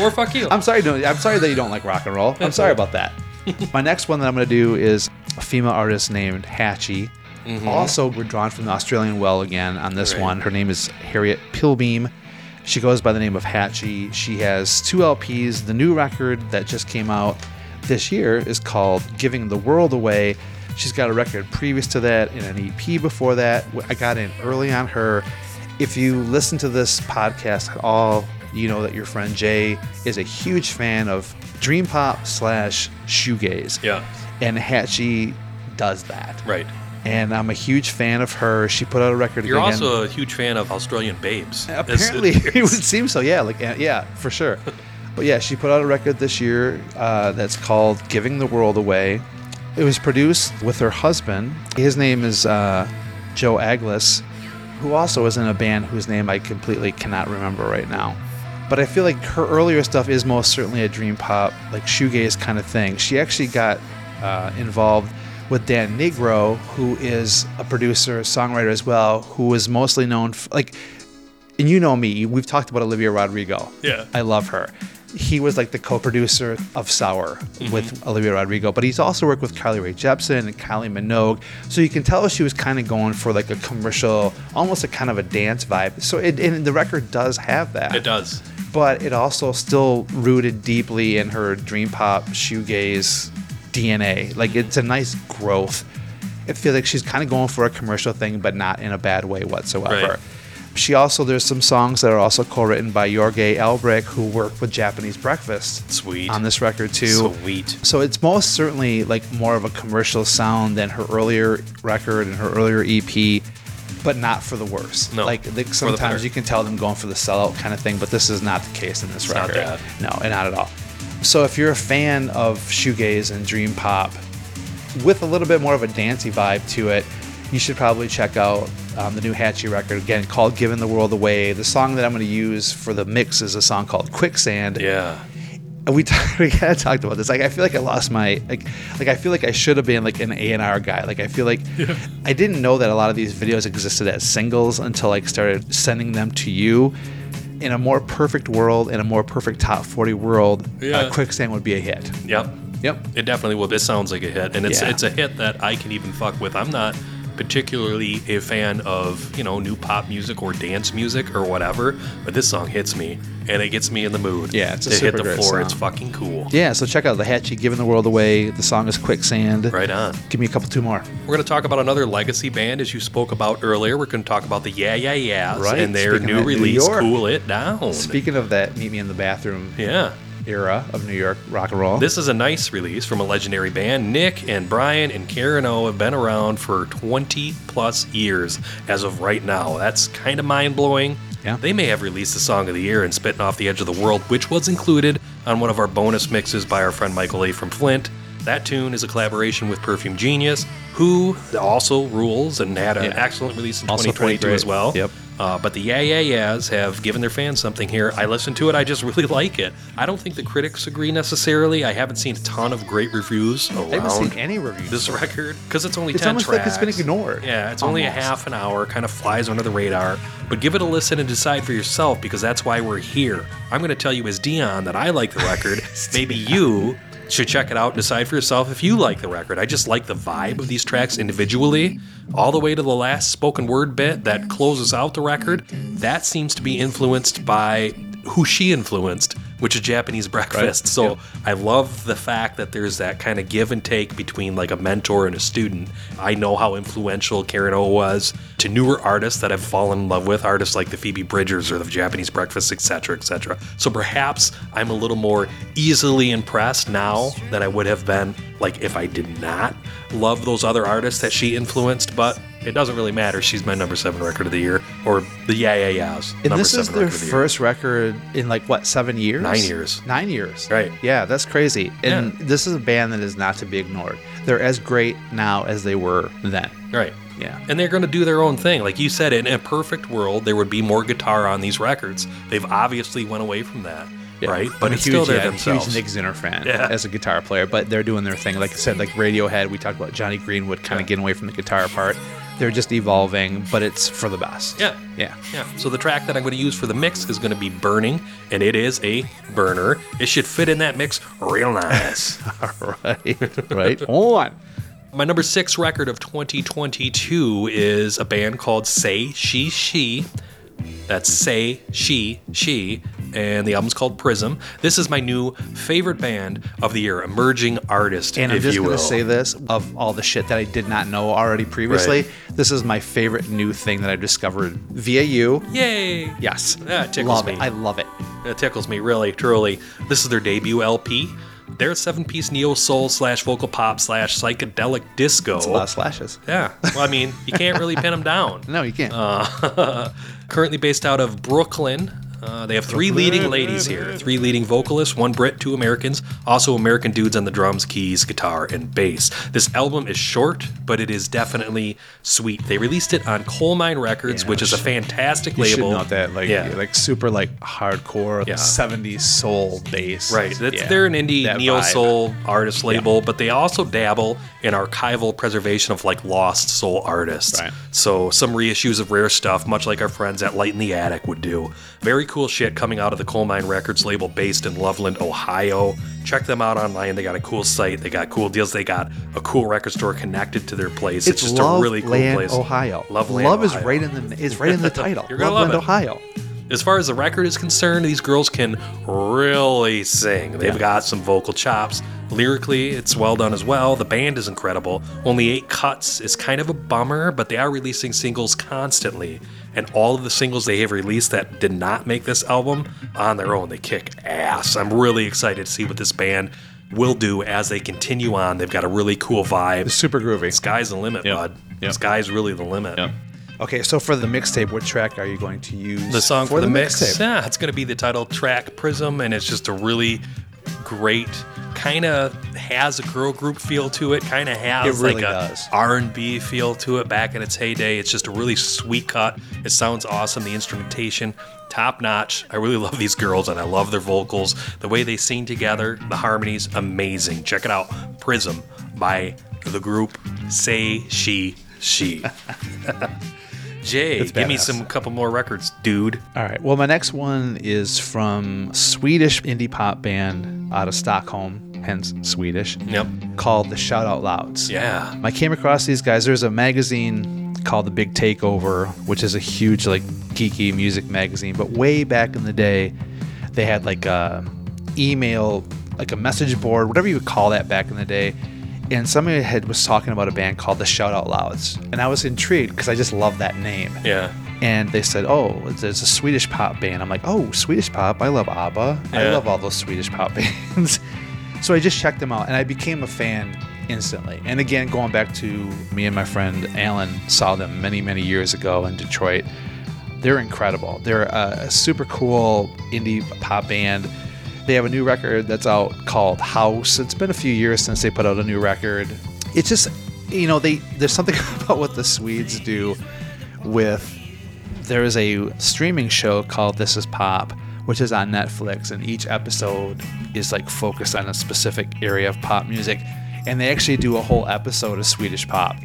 or fuck you. I'm sorry. No, I'm sorry that you don't like rock and roll. I'm sorry about that. *laughs* My next one that I'm going to do is a female artist named Hatchie. Mm-hmm. Also, we're drawn from the Australian well again on this Right. one. Her name is Harriet Pilbeam. She goes by the name of Hatchie. She has two LPs. The new record that just came out this year is called Giving the World Away. She's got a record previous to that and an EP before that. I got in early on her. If you listen to this podcast at all, you know that your friend Jay is a huge fan of dream pop slash shoegaze. Yeah. And Hatchie does that. Right. And I'm a huge fan of her. She put out a record You're again. also a huge fan of Australian babes. Apparently, *laughs* it would seem so. Yeah, like yeah, for sure. *laughs* But yeah, she put out a record this year uh, that's called "Giving the World Away." It was produced with her husband. His name is uh, Joe Agius, who also is in a band whose name I completely cannot remember right now. But I feel like her earlier stuff is most certainly a dream pop, like shoegaze kind of thing. She actually got uh, involved with Dan Nigro, who is a producer, songwriter as well, who is mostly known f- like and you know me, we've talked about Olivia Rodrigo. Yeah. I love her. He was like the co-producer of Sour Mm-hmm. with Olivia Rodrigo, but he's also worked with Carly Rae Jepsen and Kylie Minogue. So you can tell she was kind of going for like a commercial, almost a kind of a dance vibe. So it, and the record does have that It does. but it also still rooted deeply in her dream pop shoegaze DNA. Like it's a nice growth. It feels like she's kind of going for a commercial thing, but not in a bad way whatsoever. Right. She also there's some songs that are also co-written by Jorge Elbrecht, who worked with Japanese Breakfast Sweet. on this record too. Sweet. So it's most certainly like more of a commercial sound than her earlier record and her earlier EP, but not for the worse. No, like, the sometimes you can tell them going for the sellout kind of thing, but this is not the case in this It's record. that. No, and not at all. So if you're a fan of shoegaze and dream pop with a little bit more of a dancey vibe to it, you should probably check out um, the new Hatchie record again called "Giving the World Away." The song that I'm going to use for the mix is a song called "Quicksand." Yeah. And we *laughs* we kind of talked about this. Like I feel like I lost my like like I feel like I should have been like an A and R guy. Like I feel like *laughs* I didn't know that a lot of these videos existed as singles until I started sending them to you. In a more perfect world, in a more perfect top forty world, Yeah. uh, Quicksand would be a hit. Yep. Yep. It definitely will. This sounds like a hit, and it's Yeah. it's a hit that I can even fuck with. I'm not particularly a fan of you know new pop music or dance music or whatever, but this song hits me and it gets me in the mood. Yeah, it's a to hit super the great floor. It's fucking cool. Yeah, so check out the Hatchie "Giving the World Away." The song is "Quicksand." Right on. Give me a couple, two more. We're going to talk about another legacy band, as you spoke about earlier. We're going to talk about the Yeah Yeah Yeahs Right, and their speaking New release, "Cool It Down." Speaking of that, meet me in the bathroom yeah. Era of New York rock and roll. This is a nice release from a legendary band. Nick and Brian and Karen O have been around for 20 plus years as of right now. That's kind of mind blowing. Yeah. They may have released the song of the year and Spitting Off the Edge of the World, which was included on one of our bonus mixes by our friend Michael A. from Flint. That tune is a collaboration with Perfume Genius, who also rules and had an Yeah. excellent release in Also 2022 as well. Yep. Uh, but the Yeah Yeah Yeahs have given their fans something here. I listened to it. I just really *laughs* like it. I don't think the critics agree necessarily. I haven't seen a ton of great reviews around I haven't seen any reviews. this record because it's only It's 10 almost like tracks. it's been ignored, Yeah, it's only a almost. half an hour, kind of flies under the radar. But give it a listen and decide for yourself because that's why we're here. I'm going to tell you as Dion that I like the record. *laughs* Maybe you should check it out and decide for yourself if you like the record. I just like the vibe of these tracks individually, all the way to the last spoken word bit that closes out the record. That seems to be influenced by who she influenced, which is Japanese breakfast. So Yep. I love the fact that there's that kind of give and take between like a mentor and a student. I know how influential Karen O was to newer artists that I've fallen in love with, artists like the Phoebe Bridgers or the Japanese Breakfast, etc., etc. So perhaps I'm a little more easily impressed now than I would have been like if I did not love those other artists that she influenced, but it doesn't really matter. She's my number seven record of the year, or the Yeah Yeah Yeahs. And number this is seven their record the first record in like what seven years? Nine years. Nine years. Right. Yeah, that's crazy. And Yeah. this is a band that is not to be ignored. They're as great now as they were then. Right. Yeah. And they're going to do their own thing. Like you said, in a perfect world, there would be more guitar on these records. They've obviously went away from that, Yeah. right? But it's still huge, there yeah, themselves. Huge Nick Zinner fan Yeah. as a guitar player, but they're doing their thing. Like I said, like Radiohead, we talked about Jonny Greenwood kind Yeah. of getting away from the guitar part. They're just evolving, but it's for the best. Yeah. Yeah. Yeah. So the track that I'm going to use for the mix is going to be Burning, and it is a burner. It should fit in that mix real nice. *laughs* right. right. On. My number six record of 2022 is a band called Say She She. That's Say She She, and the album's called Prism. This is my new favorite band of the year, emerging artist, And I'm if just you gonna say this of all the shit that I did not know already previously. This is my favorite new thing that I discovered via you. Yay! Yes. That tickles love me. it. I love it. It tickles me, really, truly. This is their debut LP. They're a seven piece neo soul slash vocal pop slash psychedelic disco. It's a lot of slashes. Yeah. Well, I mean, you can't really pin them down. *laughs* No, you can't. Uh, *laughs* currently based out of Brooklyn. Uh, they have three leading ladies here, three leading vocalists, one Brit, two Americans, also American dudes on the drums, keys, guitar, and bass. This album is short, but it is definitely sweet. They released it on Colemine Records, Yeah, which is a fantastic label. know that, like, yeah, like super, like hardcore Yeah. '70s soul bass. Right. That's, Yeah, They're an indie neo soul artist label, but they also dabble in archival preservation of like lost soul artists. Right. So some reissues of rare stuff, much like our friends at Light in the Attic would do. Very very cool shit coming out of the Colemine Records label based in Loveland, Ohio. Check them out online. They got a cool site. They got cool deals. They got a cool record store connected to their place. It's, just a really cool Loveland, place. Ohio. Loveland, Love is right in the is right in the *laughs* title. You're gonna love it. Ohio. As far as the record is concerned, these girls can really sing. They've Yeah. got some vocal chops. Lyrically, it's well done as well. The band is incredible. Only eight cuts is kind of a bummer, but they are releasing singles constantly. And all of the singles they have released that did not make this album on their own, they kick ass. I'm really excited to see what this band will do as they continue on. They've got a really cool vibe. It's super groovy. Sky's the limit, Yep. bud. Yep. Sky's really the limit. Yep. Okay, so for the mixtape, what track are you going to use? the song for, the, mix. mixtape? Yeah, it's going to be the title track Prism, and it's just a really great kind of has a girl group feel to it. Kind of has really like a does. R and B feel to it back in its heyday. It's just a really sweet cut. It sounds awesome. The instrumentation top notch. I really love these girls, and I love their vocals. The way they sing together, the harmonies, amazing. Check it out, Prism by the group Say She She. *laughs* Jay, It's give me some couple more records, dude. All right. Well, my next one is from Swedish indie pop band out of Stockholm, hence Swedish, Yep. called the Shout Out Louds. Yeah. I came across these guys. There's a magazine called The Big Takeover, which is a huge like geeky music magazine. But way back in the day, they had like a email, like a message board, whatever you would call that back in the day. And somebody had was talking about a band called the Shout Out Louds, and I was intrigued because I just love that name Yeah. and they said, "Oh, there's a Swedish pop band." I'm like, "Oh, Swedish pop! I love ABBA. I love all those Swedish pop *laughs* bands." so I just checked them out, and I became a fan instantly. And again, going back to me and my friend Alan saw them many, many years ago in Detroit. They're incredible. They're a super cool indie pop band. They have a new record that's out called House. It's been a few years since they put out a new record. It's just, you know, they there's something *laughs* about what the Swedes do with there is a streaming show called This Is Pop, which is on Netflix, and each episode is like focused on a specific area of pop music. And they actually do a whole episode of Swedish pop.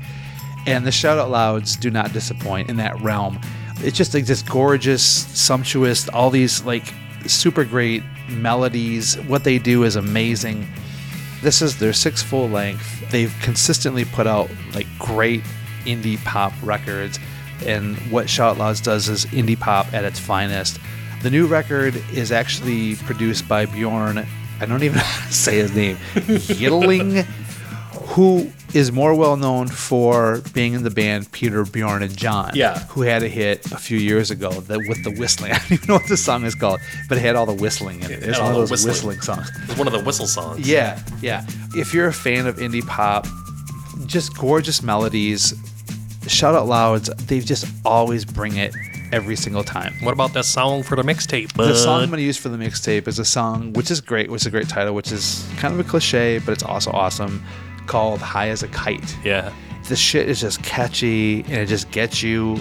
And the shout out louds do not disappoint in that realm. It's just like this gorgeous, sumptuous, all these like super great melodies. What they do is amazing. This is their sixth full length. They've consistently put out like great indie pop records, and what Shout Out does is indie pop at its finest. The new record is actually produced by Bjorn. I don't even *laughs* know how to say his name. *laughs* Yttling, who is more well known for being in the band Peter, Bjorn, and John. Yeah. Who had a hit a few years ago that with the whistling. *laughs* I don't even know what the song is called, but it had all the whistling in it. It's all one of the those whistling. whistling songs. It's one of the whistle songs. Yeah, yeah. If you're a fan of indie pop, just gorgeous melodies, shout out louds, they just always bring it every single time. What about that song for the mixtape? The song I'm going to use for the mixtape is a song which is great, which is a great title, which is kind of a cliche, but it's also awesome, called High as a Kite. Yeah. The shit is just catchy and it just gets you,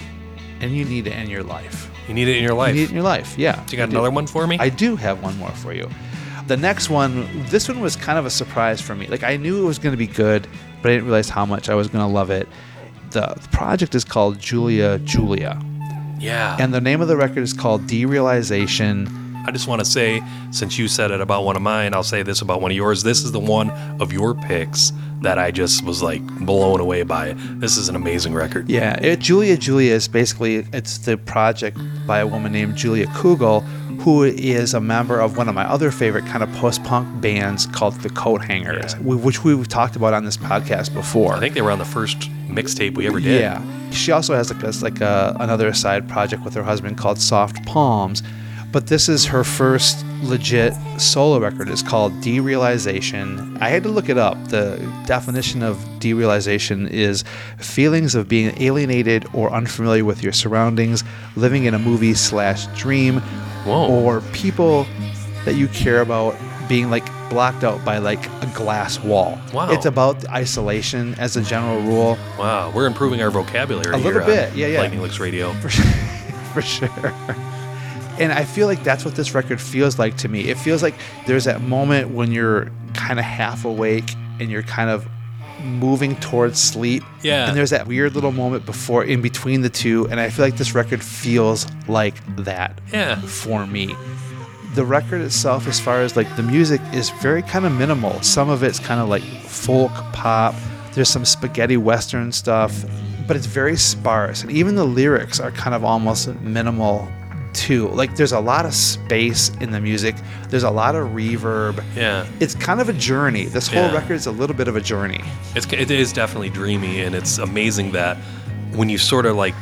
and you need it in your life. You need it in your life. You need it in your life, yeah. you got do. another one for me? I do have one more for you. The next one, this one was kind of a surprise for me. Like I knew it was going to be good, but I didn't realize how much I was going to love it. The, the project is called Julia Julia, yeah. and the name of the record is called Derealization. I just want to say, since you said it about one of mine, I'll say this about one of yours. This is the one of your picks that I just was like blown away by. It. This is an amazing record. Yeah, it, Julia Julia is basically it's the project by a woman named Julia Kugel, who is a member of one of my other favorite kind of post-punk bands called the Coathangers, Yeah. which we've talked about on this podcast before. I think they were on the first mixtape we ever did. Yeah. She also has like, a, like a, another side project with her husband called Soft Palms. But this is her first legit solo record. It's called Derealization. I had to look it up. The definition of derealization is feelings of being alienated or unfamiliar with your surroundings, living in a movie slash dream, Whoa. or people that you care about being like blocked out by like a glass wall. Wow. It's about isolation as a general rule. Wow, we're improving our vocabulary. A little bit, yeah, yeah. Lightning Licks Radio. for *laughs* sure. And I feel like that's what this record feels like to me. It feels like there's that moment when you're kind of half awake and you're kind of moving towards sleep. Yeah. And there's that weird little moment before in between the two, and I feel like this record feels like that Yeah. for me. The record itself, as far as like the music, is very kind of minimal. Some of it's kind of like folk pop. There's some spaghetti western stuff, but it's very sparse. And even the lyrics are kind of almost minimal too. Like there's a lot of space in the music. There's a lot of reverb. Yeah. It's kind of a journey. This whole Yeah. record is a little bit of a journey. It's it is definitely dreamy, and it's amazing that when you sort of like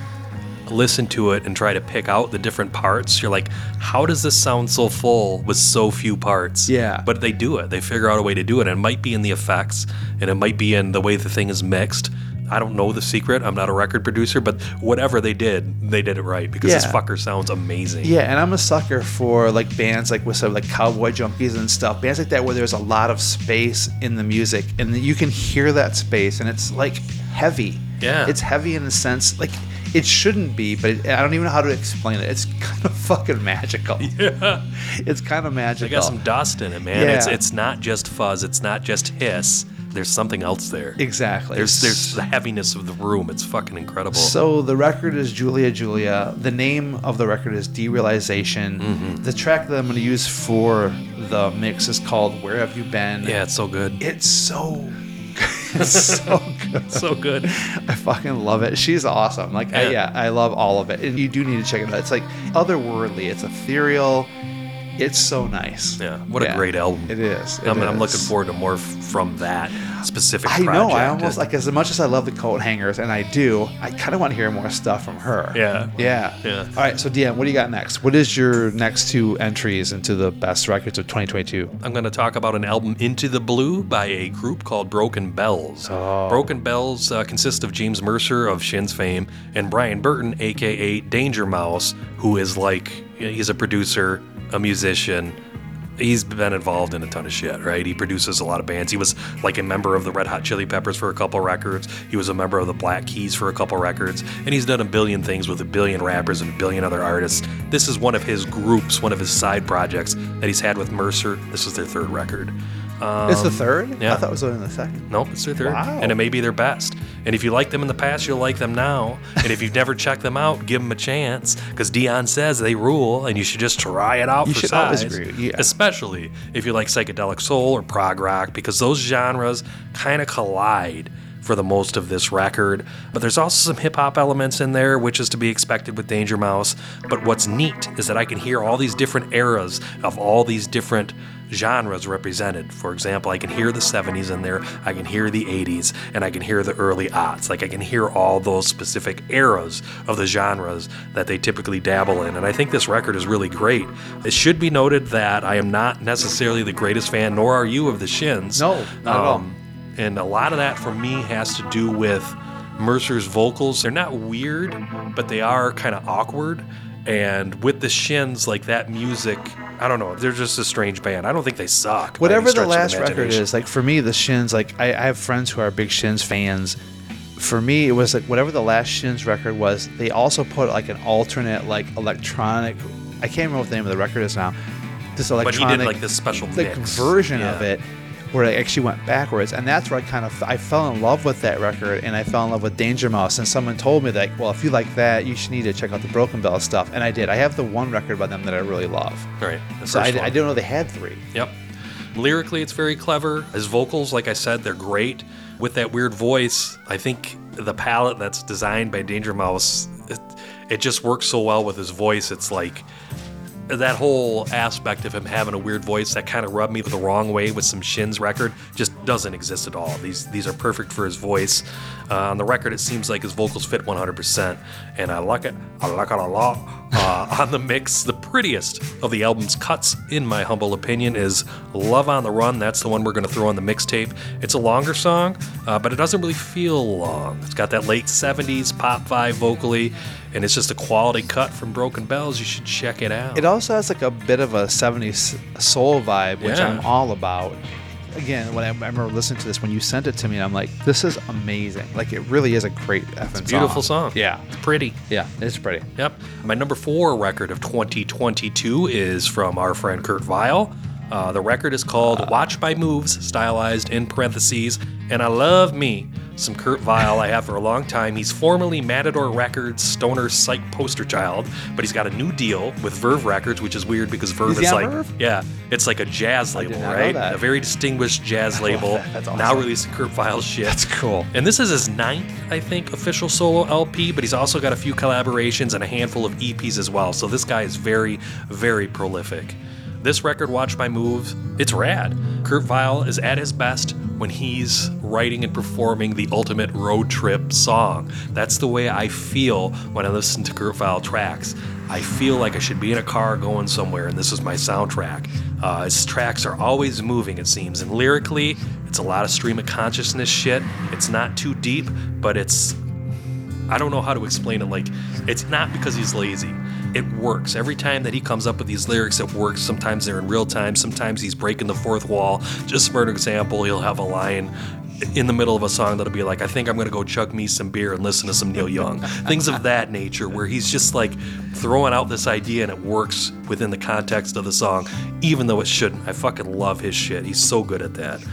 listen to it and try to pick out the different parts, you're like, how does this sound so full with so few parts? Yeah. But they do it. They figure out a way to do it. And it might be in the effects, and it might be in the way the thing is mixed. I don't know the secret. I'm not a record producer, but whatever they did, they did it right because this fucker sounds amazing. Yeah, and I'm a sucker for like bands like with some like cowboy junkies and stuff. Bands like that where there's a lot of space in the music, and you can hear that space, and it's like heavy. Yeah. it's heavy in a sense like it shouldn't be, but it, I don't even know how to explain it. It's *laughs* kind of fucking magical. Yeah. It's kind of They magical. got some dust in it, man. It's Yeah. it's not just fuzz. It's not just hiss. There's something else there. exactly. There's there's the heaviness of the room. It's fucking incredible. So the record is Julia Julia. The name of the record is Derealization. Mm-hmm. The track that I'm going to use for the mix is called Where Have You Been? yeah, it's so good. It's so *laughs* it's *laughs* so good. so good. I fucking love it. She's awesome. Like, I, Yeah. yeah, I love all of it. And you do need to check it out. It's like otherworldly. It's ethereal. It's so nice. Yeah, what a great album. It is. It I'm, I'm looking forward to more f- from that specific I know. I almost like as much as I love the Coathangers, and I do. I kind of want to hear more stuff from her. Yeah. Yeah. Yeah. All right. So, Deanne, what do you got next? What is your next two entries into the best records of 2022? I'm going to talk about an album, Into the Blue, by a group called Broken Bells. Oh. Broken Bells uh, consist of James Mercer of Shin's fame and Brian Burton, aka Danger Mouse, who is like, he's a producer, a musician. He's been involved in a ton of shit, right? He produces a lot of bands. He was like a member of the Red Hot Chili Peppers for a couple records. He was a member of the Black Keys for a couple records. And he's done a billion things with a billion rappers and a billion other artists. This is one of his groups, one of his side projects that he's had with Mercer. This is their third record. It's the third. yeah. I thought it was only the second. Nope, it's their third. Wow. And it may be their best. And if you like them in the past, you'll like them now. And if you've never checked them out, give them a chance. Because Dion says they rule, and you should just try it out You for should size. always agree, yeah. Especially if you like psychedelic soul or prog rock, because those genres kind of collide for the most of this record. But there's also some hip hop elements in there, which is to be expected with Danger Mouse. But what's neat is that I can hear all these different eras of all these different genres represented. For example, I can hear the 70s in there, I can hear the 80s, and I can hear the early aughts. Like I can hear all those specific eras of the genres that they typically dabble in. And I think this record is really great. It should be noted that I am not necessarily the greatest fan, nor are you, of the Shins. No, not at all. Um, and a lot of that for me has to do with Mercer's vocals. They're not weird, but they are kind of awkward. And with the Shins, like that music, I don't know. They're just a strange band. I don't think they suck. Whatever the last record is, like for me, the Shins, like I, I have friends who are big Shins fans. For me, it was like whatever the last Shins record was. They also put like an alternate, like electronic. I can't remember what the name of the record is now. This But electronic, he did like this special like mix. version of it, where it actually went backwards, and that's where I kind of I fell in love with that record, and I fell in love with Danger Mouse. And someone told me like, well, if you like that, you should need to check out the Broken Bell stuff, and I did. I have the one record by them that I really love. Right. So I, I didn't know they had three. Yep. Lyrically, it's very clever. His vocals, like I said, they're great. With that weird voice, I think the palette that's designed by Danger Mouse, it, it just works so well with his voice. It's like that whole aspect of him having a weird voice that kind of rubbed me the wrong way with some Shins record just doesn't exist at all. These these are perfect for his voice. Uh, on the record, it seems like his vocals fit 100%, and I like it. I like it a lot. Uh, *laughs* on the mix, the prettiest of the album's cuts, in my humble opinion, is "Love on the Run." That's the one we're going to throw on the mixtape. It's a longer song, uh, but it doesn't really feel long. It's got that late 70s pop vibe vocally, and it's just a quality cut from Broken Bells. You should check it out. It also has like a bit of a 70s soul vibe, which Yeah. I'm all about. Again, when I, I remember listening to this when you sent it to me, I'm like, this is amazing. Like, it really is a great effing Beautiful song. Yeah. It's pretty. Yeah, it's pretty. Yep. My number four record of 2022 is from our friend Kurt Vile. Uh, the record is called Watch My Moves, stylized in parentheses And I love me some Kurt Vile. I have for a long time. He's formerly Matador Records stoner psych poster child, but he's got a new deal with Verve Records, which is weird because Verve Is he is on like, Verve? yeah, it's like a jazz label, not know right? that. A very distinguished jazz label. that. That's Now awesome. releasing Kurt Vile shit. That's cool. And this is his ninth, I think, official solo LP, but he's also got a few collaborations and a handful of EPs as well. So this guy is very, very prolific. This record, Watch My Moves, it's rad. Kurt Vile is at his best when he's writing and performing the ultimate road trip song. That's the way I feel when I listen to Kurt Vile tracks. I feel like I should be in a car going somewhere, and this is my soundtrack. Uh, his tracks are always moving, it seems, and lyrically, it's a lot of stream of consciousness shit. It's not too deep, but it's I don't know how to explain it. Like, it's not because he's lazy. It works. Every time that he comes up with these lyrics, it works. Sometimes they're in real time. Sometimes he's breaking the fourth wall. Just for an example, he'll have a line in the middle of a song that'll be like, I think I'm going to go chug me some beer and listen to some Neil Young. *laughs* Things of that nature, where he's just like throwing out this idea and it works within the context of the song, even though it shouldn't. I fucking love his shit. He's so good at that.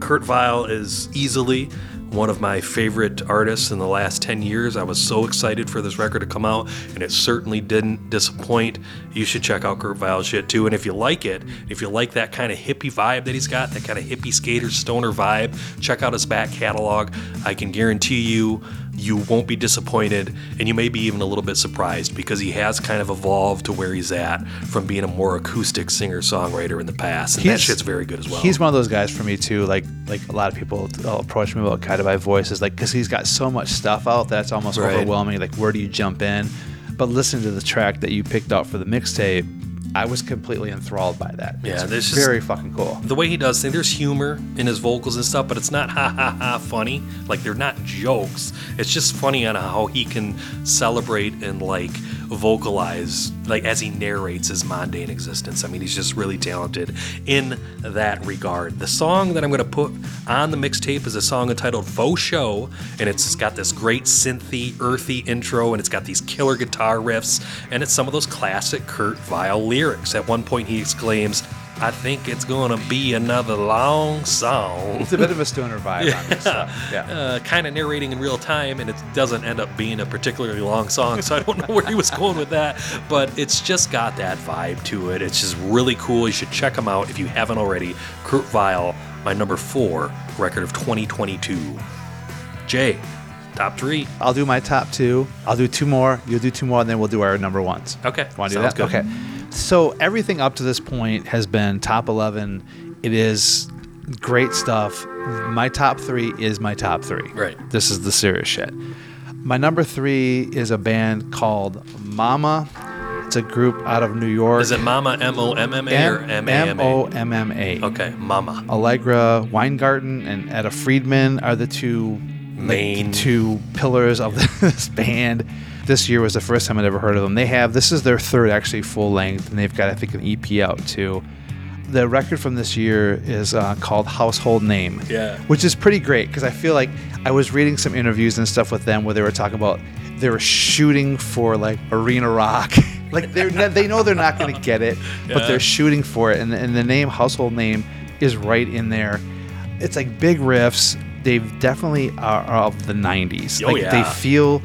Kurt Vile is easily one of my favorite artists in the last 10 years. I was so excited for this record to come out, and it certainly didn't disappoint. You should check out Kurt Vile shit too. And if you like it, if you like that kind of hippie vibe that he's got, that kind of hippie skater stoner vibe, check out his back catalog. I can guarantee you, you won't be disappointed, and you may be even a little bit surprised because he has kind of evolved to where he's at from being a more acoustic singer songwriter in the past. And that He's- shit's very good as well. He's one of those guys for me too. Like like a lot of people approach me about Guided by Voices, like because he's got so much stuff out that's almost Right. overwhelming. Like where do you jump in? But listening to the track that you picked out for the mixtape, I was completely enthralled by that. Yeah, it's there's just- very fucking cool. the way he does things, there's humor in his vocals and stuff, but it's not *laughs* ha ha ha funny. Like they're not jokes. It's just funny on how he can celebrate and like vocalize, like as he narrates his mundane existence. I mean, he's just really talented in that regard. The song that I'm gonna put on the mixtape is a song entitled "Fo Sho," and it's got this great synthy, earthy intro, and it's got these killer guitar riffs, and it's some of those classic Kurt Vile lyrics. At one point, he exclaims. I think it's gonna be another long song. It's a bit of a stoner vibe on this *laughs* stuff. Yeah. Uh, kind of narrating in real time, and it doesn't end up being a particularly long song, so I don't know where he was going with that. But it's just got that vibe to it. It's just really cool. You should check him out if you haven't already. Kurt Vile, my number four record of 2022. Jay, top three. I'll do my top two. I'll do two more. You'll do two more, and then we'll do our number ones. Okay, Want to do that? good. Okay. So everything up to this point has been top 11. It is great stuff. My top three is my top three. Right. This is the serious shit. My number three is a band called Momma. It's a group out of New York. Is it Mama M O M M A or M A M O? M M A. Okay, Momma. Allegra Weingarten and Etta Friedman are the two Main- two pillars of *laughs* this band. This year was the first time I'd ever heard of them. They have this is their third actually full length, and they've got I think an EP out too. The record from this year is uh, called Household Name, Yeah. which is pretty great because I feel like I was reading some interviews and stuff with them where they were talking about they were shooting for like arena rock, *laughs* like they they know they're not going to get it, but they're shooting for it, and, and the name Household Name is right in there. It's like big riffs. They definitely are, are of the '90s. Oh, like yeah. they feel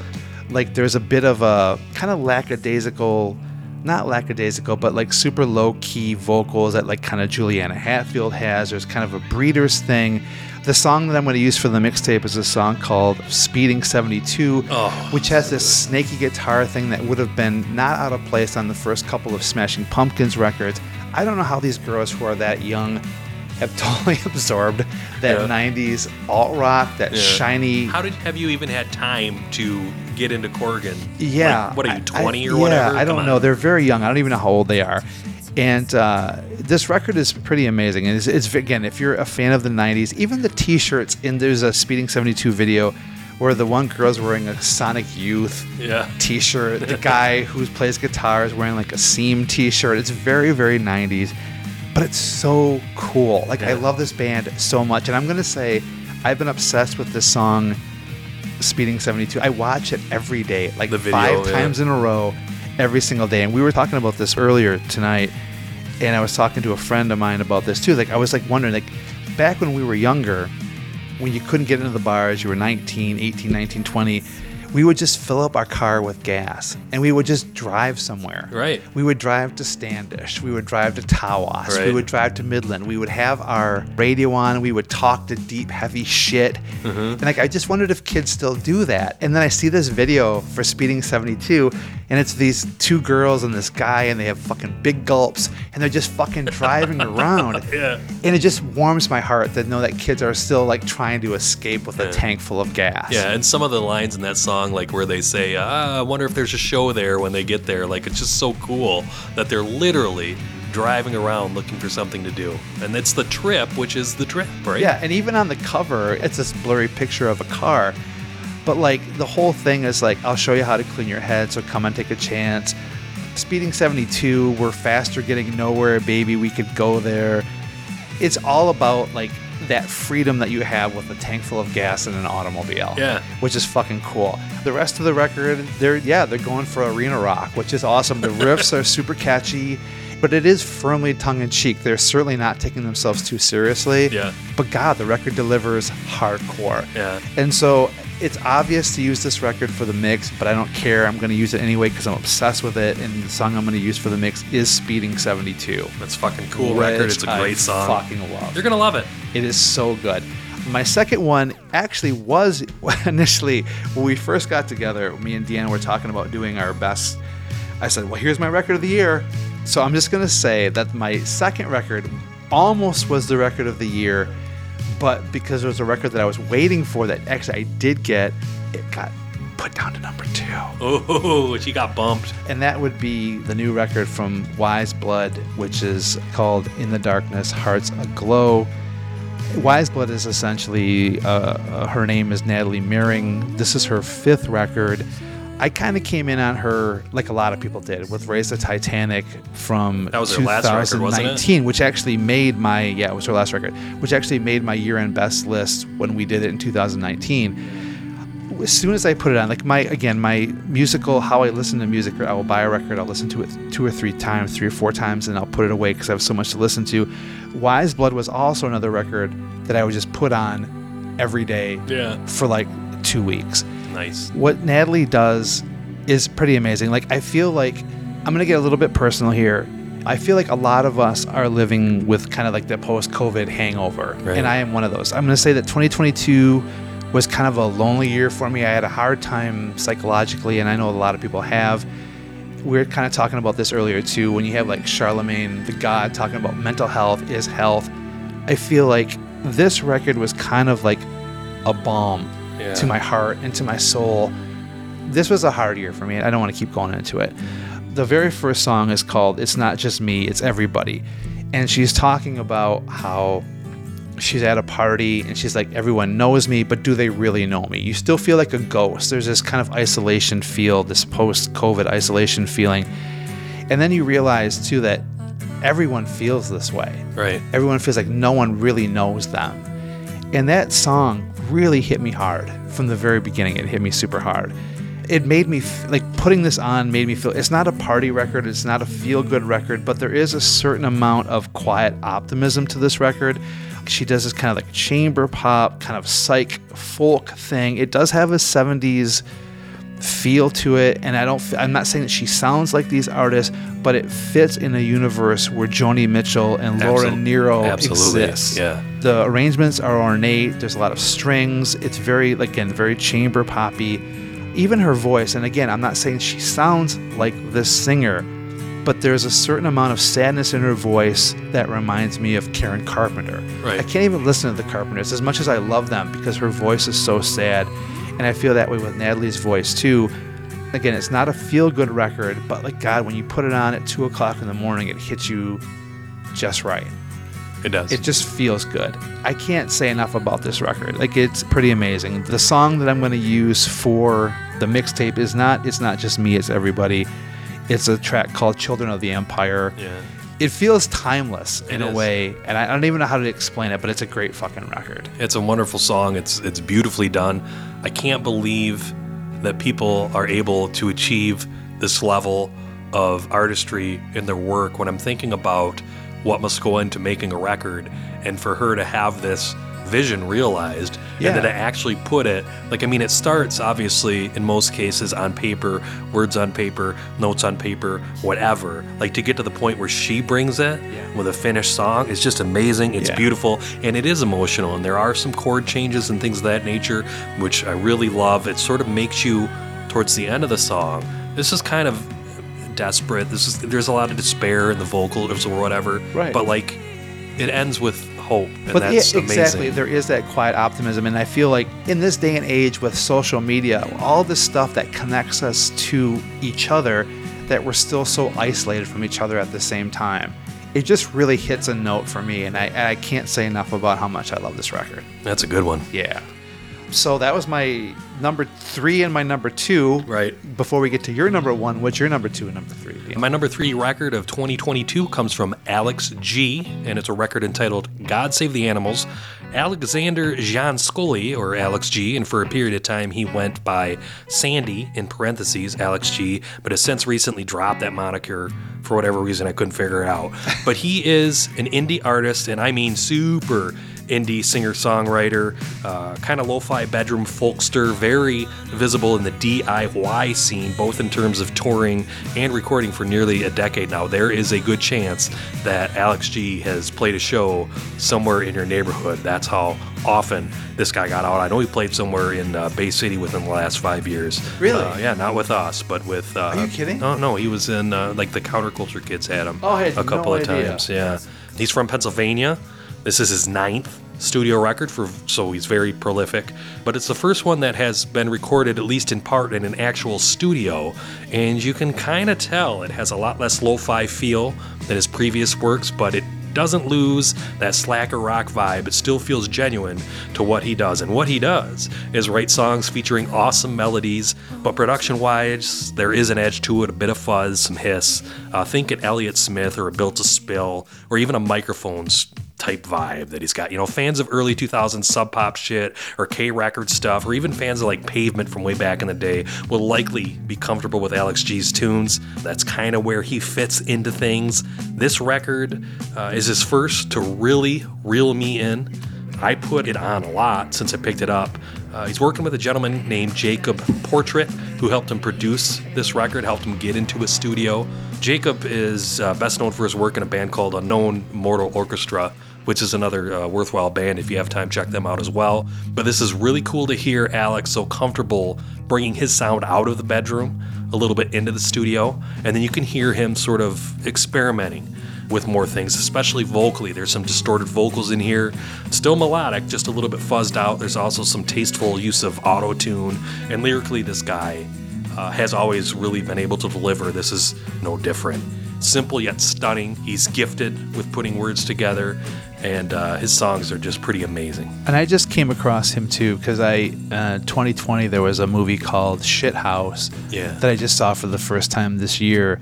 like there's a bit of a kind of lackadaisical, not lackadaisical, but like super low key vocals that like kind of Juliana Hatfield has. There's kind of a breeders thing. The song that I'm going to use for the mixtape is a song called Speeding 72, Oh, which has this snaky guitar thing that would have been not out of place on the first couple of Smashing Pumpkins records. I don't know how these girls who are that young have *laughs* totally absorbed that Yeah. 90s alt rock, that Yeah. shiny How did have you even had time to get into Corrigan? Yeah. Like, what are you, I- I- 20 or yeah, whatever? I don't Come know. They're very young. I don't even know how old they are. And uh, this record is pretty amazing. And it's, it's again, if you're a fan of the '90s, even the T-shirts. And there's a Speeding 72 video where the one girl's wearing a Sonic Youth Yeah. T-shirt. The *laughs* guy who plays guitar is wearing like a Seam T-shirt. It's very, very '90s, but it's so cool. Like I love this band so much, and I'm gonna say I've been obsessed with this song Speeding 72. I watch it every day, like video, five yeah. times in a row, every single day. And we were talking about this earlier tonight, and I was talking to a friend of mine about this too. Like I was like wondering, like back when we were younger, when you couldn't get into the bars, you were 19, 18, 19, 20, we would just fill up our car with gas and we would just drive somewhere. Right. We would drive to Standish. We would drive to Tawas. We would drive to Midland. We would have our radio on. We would talk to deep, heavy shit. Mm-hmm. And like, I just wondered if kids still do that. And then I see this video for Speeding 72, and it's these two girls and this guy, and they have fucking big gulps, and they're just fucking *laughs* driving around. Yeah. And it just warms my heart to know that kids are still like trying to escape with a tank full of gas. Yeah, and some of the lines in that song, like where they say, ah, I wonder if there's a show there when they get there, like it's just so cool that they're literally driving around looking for something to do. And it's the trip, which is the trip, right? Yeah, and even on the cover, it's this blurry picture of a car. But like the whole thing is like, I'll show you how to clean your head, so come and take a chance. Speeding 72, we're faster getting nowhere, baby. We could go there. It's all about like that freedom that you have with a tank full of gas in an automobile. Yeah. Which is fucking cool. The rest of the record, they're yeah, they're going for arena rock, which is awesome. The riffs are super catchy, but it is firmly tongue in cheek. They're certainly not taking themselves too seriously. Yeah. But God, the record delivers hardcore. Yeah. And so it's obvious to use this record for the mix, but I don't care. I'm going to use it anyway because I'm obsessed with it. And the song I'm going to use for the mix is Speeding 72. That's fucking cool which record. It's a great song. fucking love. You're gonna love it. It is so good. My second one actually was *laughs* initially when we first got together, me and Deanna were talking about doing our best. I said, Well, here's my record of the year. So I'm just going to say that my second record almost was the record of the year, but because it was a record that I was waiting for that actually I did get, it got put down to number two Oh, she got bumped. and that would be the new record from Weyes Blood, which is called "In the Darkness, Hearts Aglow." Weyes Blood is essentially uh, uh, her name is Natalie Mering. This is her fifth record. I kind of came in on her like a lot of people did with Raise the Titanic from That was her last record, wasn't it? 2019, which actually made my yeah, it was her last record, which actually made my year-end best list when we did it in 2019 as soon as I put it on, like my again, my musical, how I listen to music, I will buy a record, I'll listen to it two or three times, three or four times, and I'll put it away because I have so much to listen to. Weyes Blood was also another record that I would just put on every day Yeah. for like two weeks. Nice. What Natalie does is pretty amazing. Like I feel like I'm gonna get a little bit personal here. I feel like a lot of us are living with kind of like the post-COVID hangover, Right. and I am one of those. I'm gonna say that 2022 was kind of a lonely year for me. I had a hard time psychologically, and I know a lot of people have. We were kind of talking about this earlier too. When you have like Charlemagne the God talking about mental health is health, I feel like this record was kind of like a balm Yeah. to my heart and to my soul. This was a hard year for me. and I don't want to keep going into it. The very first song is called It's Not Just Me, It's Everybody. And she's talking about how she's at a party and she's like, everyone knows me, but do they really know me? You still feel like a ghost. There's this kind of isolation feel, this post COVID isolation feeling. And then you realize too that everyone feels this way Right. everyone feels like no one really knows them. And that song really hit me hard from the very beginning. It hit me super hard. It made me like putting this on made me feel it's not a party record, it's not a feel good record, but there is a certain amount of quiet optimism to this record. She does this kind of like chamber pop, kind of psych folk thing. It does have a 70s feel to it and i don't i'm not saying that she sounds like these artists but it fits in a universe where joni mitchell and laura Absol- Nyro absolutely, exists yeah. the arrangements are ornate there's a lot of strings it's very like, again very chamber poppy even her voice and again i'm not saying she sounds like this singer but there's a certain amount of sadness in her voice that reminds me of Karen Carpenter. Right. I can't even listen to the Carpenters as much as I love them because her voice is so sad. And I feel that way with Natalie's voice too. Again, it's not a feel good record, but like God, when you put it on at two o'clock in the morning, it hits you just right. It does. It just feels good. I can't say enough about this record. Like it's pretty amazing. The song that I'm going to use for the mixtape is not it's not just me, it's everybody. It's a track called Children of the Empire. yeah. It feels timeless in It a is. way, and I I don't even know how to explain it, but it's a great fucking record. It's a wonderful song. It's it's beautifully done. I can't believe that people are able to achieve this level of artistry in their work when I'm thinking about what must go into making a record and for her to have this vision realized Yeah. and that it actually put it like I mean it starts obviously in most cases on paper, words on paper, notes on paper, whatever. Like to get to the point where she brings it with a finished song it's just amazing. It's Yeah. beautiful and it is emotional and there are some chord changes and things of that nature which I really love. It sort of makes you towards the end of the song. This is kind of desperate. This is there's a lot of despair in the vocals or whatever. Right. But like it ends with hope and but that's yeah, exactly there is that quiet optimism and i feel like in this day and age with social media all the stuff that connects us to each other that we're still so isolated from each other at the same time it just really hits a note for me and i, I can't say enough about how much i love this record. That's a good one. yeah so that was my number three and my number two Right. before we get to your number one what's your number two and number three? My number three record of 2022 comes from Alex G, and it's a record entitled God Save the Animals. Alexander Giannascoli, or Alex G, and for a period of time he went by Sandy, in parentheses, Alex G, but has since recently dropped that moniker for whatever reason I couldn't figure it out. but he is an indie artist, and I mean super indie singer songwriter, uh, kind of lo fi bedroom folkster, very visible in the DIY scene, both in terms of touring and recording for nearly a decade now. There is a good chance that Alex G has played a show somewhere in your neighborhood. That's how often this guy got out. I know he played somewhere in uh, Bay City within the last five years. Really? Uh, yeah, not with us, but with. Uh, Are you kidding? No, no, he was in uh, like the Counterculture Kids had him Oh, a couple no of idea. times. Yeah, he's from Pennsylvania. This is his ninth studio record for, so he's very prolific. But it's the first one that has been recorded, at least in part, in an actual studio, and you can kind of tell it has a lot less lo-fi feel than his previous works, but it doesn't lose that slacker rock vibe. It still feels genuine to what he does. And what he does is write songs featuring awesome melodies, but production wise, there is an edge to it, a bit of fuzz, some hiss. Uh, think an Elliott Smith or a Built to Spill, or even a Microphones type vibe that he's got. You know, fans of early 2000s Sub Pop shit or K record stuff, or even fans of like Pavement from way back in the day, will likely be comfortable with Alex G's tunes. That's kind of where he fits into things. This record uh, is his first to really reel me in. I put it on a lot since I picked it up. Uh, he's working with a gentleman named Jacob Portrait, who helped him produce this record, helped him get into a studio. Jacob is uh, best known for his work in a band called Unknown Mortal Orchestra, which is another uh, worthwhile band. If you have time, check them out as well. But this is really cool to hear Alex so comfortable bringing his sound out of the bedroom a little bit into the studio, and then you can hear him sort of experimenting with more things, especially vocally. There's some distorted vocals in here, still melodic, just a little bit fuzzed out. There's also some tasteful use of auto tune, and lyrically, this guy uh, has always really been able to deliver. This is no different. Simple yet stunning. He's gifted with putting words together, and uh, his songs are just pretty amazing. And I just came across him too because I, uh, 2020, there was a movie called Shithouse Yeah. that I just saw for the first time this year,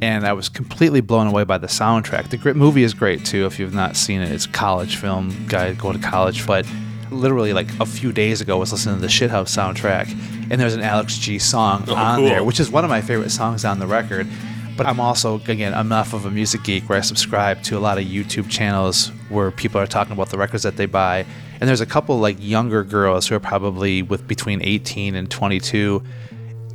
and I was completely blown away by the soundtrack. The movie is great too. If you've not seen it, it's a college film. Guy going to college, but literally like a few days ago, I was listening to the Shithouse soundtrack, and there's an Alex G song Oh, on cool. there, which is one of my favorite songs on the record. But I'm also, again, enough of a music geek where I subscribe to a lot of YouTube channels where people are talking about the records that they buy. And there's a couple like younger girls who are probably with between 18 and 22.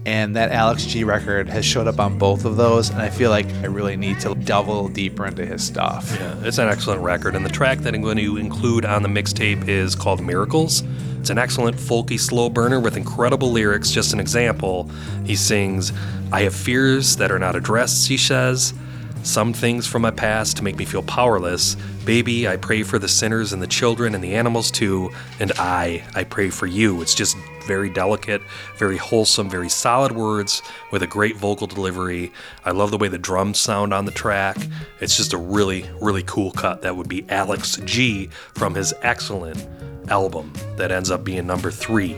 And that Alex G record has showed up on both of those. And I feel like I really need to delve deeper into his stuff. Yeah, it's an excellent record, and the track that I'm going to include on the mixtape is called Miracles. It's an excellent folky slow burner with incredible lyrics. Just an example, he sings, I have fears that are not addressed, he says. Some things from my past make me feel powerless. Baby, I pray for the sinners and the children and the animals too. And I, I pray for you. It's just very delicate, very wholesome, very solid words with a great vocal delivery. I love the way the drums sound on the track. It's just a really, really cool cut. That would be Alex G from his excellent album that ends up being number three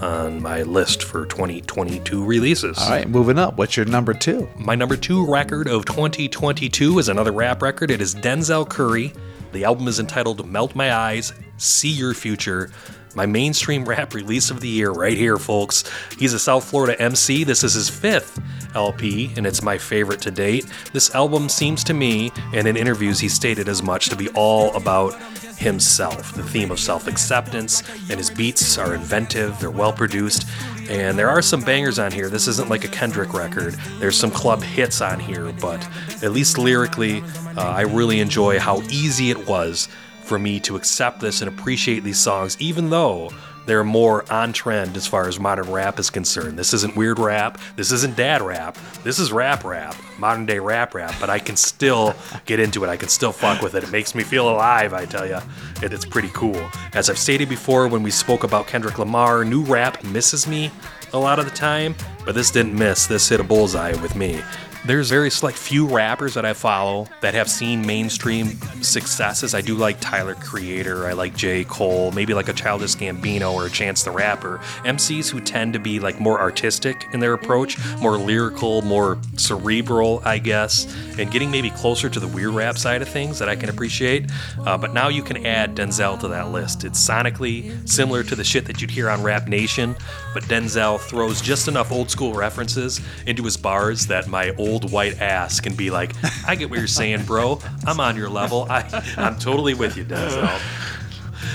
on my list for 2022 releases. All right, moving up. What's your number two? My number two record of 2022 is another rap record. It is Denzel Curry. The album is entitled Melt My Eyes, See Your Future. My mainstream rap release of the year right here, folks. He's a South Florida MC. This is his fifth LP, and it's my favorite to date. This album seems to me, and in interviews he stated as much, to be all about himself, the theme of self acceptance, and his beats are inventive, they're well produced, and there are some bangers on here. This isn't like a Kendrick record, there's some club hits on here, but at least lyrically, uh, I really enjoy how easy it was for me to accept this and appreciate these songs, even though they're more on trend as far as modern rap is concerned. This isn't weird rap. This isn't dad rap. This is rap rap, modern day rap rap. But I can still get into it. I can still fuck with it. It makes me feel alive, I tell you. It, it's pretty cool. As I've stated before when we spoke about Kendrick Lamar, new rap misses me a lot of the time, but this didn't miss. This hit a bullseye with me. There's very select few rappers that I follow that have seen mainstream successes. I do like Tyler Creator, I like J. Cole, maybe like a Childish Gambino or a Chance the Rapper. MCs who tend to be like more artistic in their approach, more lyrical, more cerebral, I guess, and getting maybe closer to the weird rap side of things that I can appreciate. Uh, but now you can add Denzel to that list. It's sonically similar to the shit that you'd hear on Rap Nation, but Denzel throws just enough old school references into his bars that my old white ass can be like, I get what you're saying, bro. I'm on your level. I, I'm totally with you, Denzel.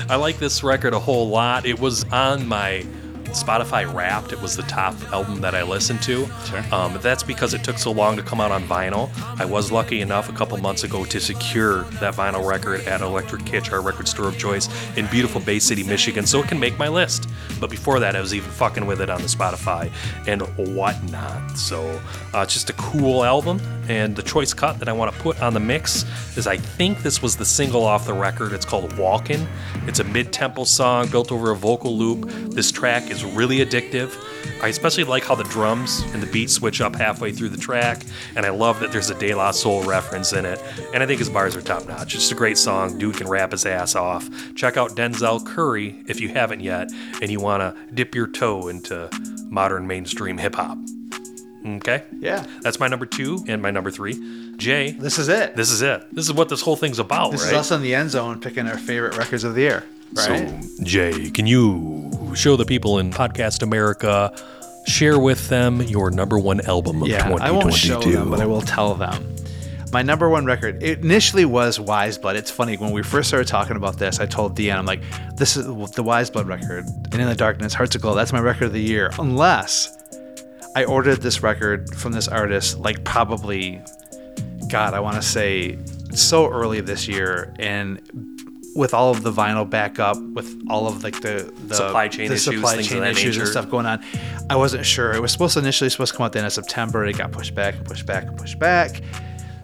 I like this record a whole lot. It was on my Spotify Wrapped. It was the top album that I listened to. Sure. Um, that's because it took so long to come out on vinyl. I was lucky enough a couple months ago to secure that vinyl record at Electric Kitch, our record store of choice in beautiful Bay City, Michigan, so it can make my list. But before that, I was even fucking with it on the Spotify and whatnot. So uh, it's just a cool album. And the choice cut that I want to put on the mix is I think this was the single off the record. It's called Walkin'. It's a mid tempo song built over a vocal loop. This track is really addictive. I especially like how the drums and the beat switch up halfway through the track, and I love that there's a De La Soul reference in it. And I think his bars are top notch. It's just a great song. Dude can rap his ass off. Check out Denzel Curry if you haven't yet, and you want to dip your toe into modern mainstream hip hop. Okay? Yeah. That's my number two and my number three. Jay, This is it. this is it. This is what this whole thing's about, This right? is us in the end zone picking our favorite records of the year. Right? So, Jay, can you show the people in Podcast America, share with them your number one album of yeah, 2022? I won't show them, but I will tell them. My number one record it initially was Weyes Blood. It's funny when we first started talking about this. I told Dion, I'm like, "This is the Weyes Blood record." And in the darkness, Hearts Aglow. That's my record of the year, unless I ordered this record from this artist like probably, God, I want to say so early this year, and with all of the vinyl backup, with all of like the, the Supply chain the issues, supply chain issues and stuff going on, I wasn't sure. It was supposed to initially supposed to come out the end of September. It got pushed back and pushed back and pushed back.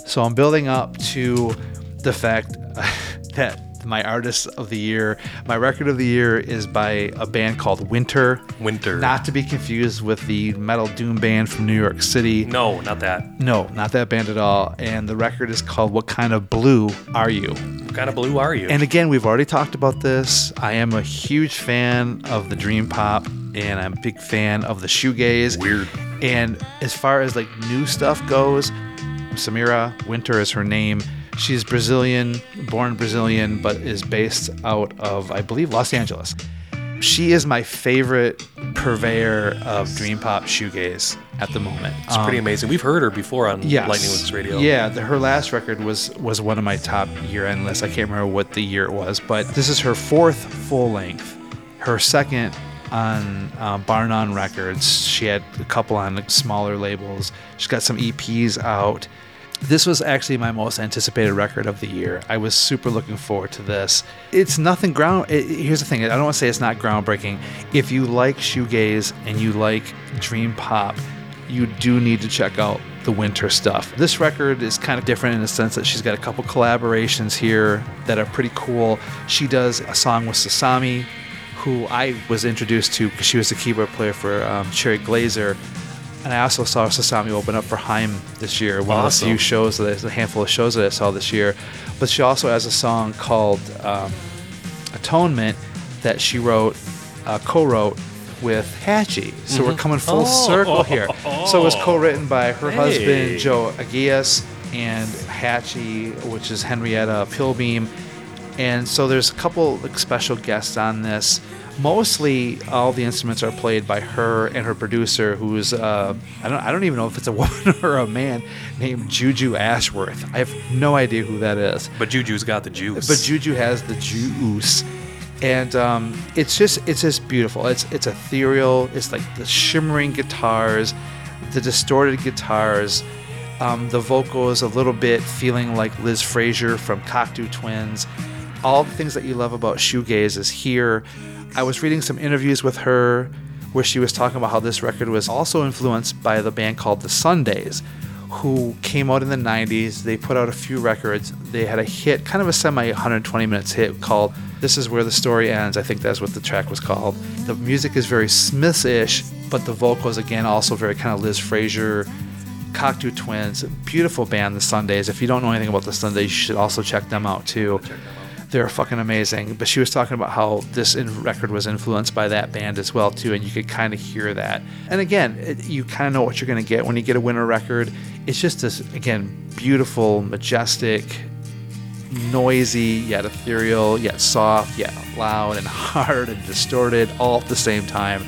So I'm building up to the fact *laughs* that my artist of the year, my record of the year is by a band called Winter. Winter. Not to be confused with the metal doom band from New York City. No, not that. No, not that band at all. And the record is called What Kind of Blue Are You? What kind of blue are you? And again, we've already talked about this. I am a huge fan of the dream pop and I'm a big fan of the shoegaze. Weird. And as far as like new stuff goes, Samira Winter is her name. She's Brazilian, born Brazilian, but is based out of, I believe, Los Angeles. She is my favorite purveyor of dream pop shoegaze at the moment. it's pretty amazing. We've heard her before on Yes. Lightning Licks Radio. Yeah, the, her last record was was one of my top year-end lists. I can't remember what the year it was, but this is her fourth full length. Her second on um, Bar None Records. She had a couple on like, smaller labels. She's got some EPs out. This was actually my most anticipated record of the year. I was super looking forward to this. It's nothing ground. It, here's the thing. I don't want to say it's not groundbreaking. If you like shoegaze and you like dream pop, you do need to check out the winter stuff. This record is kind of different in the sense that she's got a couple collaborations here that are pretty cool. She does a song with Sasami, who I was introduced to because she was the keyboard player for um, Cherry Glazerr. And I also saw Sasami open up for Haim this year, one Awesome. of the few shows that a handful of shows that I saw this year. But she also has a song called um, Atonement that she wrote, uh, co-wrote with Hatchie. So we're coming full Oh. circle here. So it was co-written by her Hey. husband Joe Agius and Hatchie, which is Henrietta Pilbeam. And so there's a couple like, special guests on this. Mostly, all the instruments are played by her and her producer, who's uh, I don't I don't even know if it's a *laughs* woman or a man named Juju Ashworth. I have no idea who that is. But Juju's got the juice. But Juju has the juice, and um, it's just it's just beautiful. It's it's ethereal. It's like the shimmering guitars, the distorted guitars, um, the vocals a little bit feeling like Liz Fraser from Cocteau Twins. All the things that you love about shoegaze is here. I was reading some interviews with her where she was talking about how this record was also influenced by the band called the Sundays, who came out in the 90s. They put out a few records. They had a hit, kind of a semi 120 minutes hit called This Is Where the Story Ends. I think that's what the track was called. The music is very Smiths ish, but the vocals, again, also very kind of Liz Fraser. Cocteau Twins, beautiful band, the Sundays. If you don't know anything about the Sundays, you should also check them out too. They're fucking amazing. But she was talking about how this in- record was influenced by that band as well too, and you could kind of hear that. And again, it, you kind of know what you're going to get when you get a winter record. It's just this again beautiful, majestic, noisy yet ethereal, yet soft, yet loud and *laughs* hard and distorted all at the same time.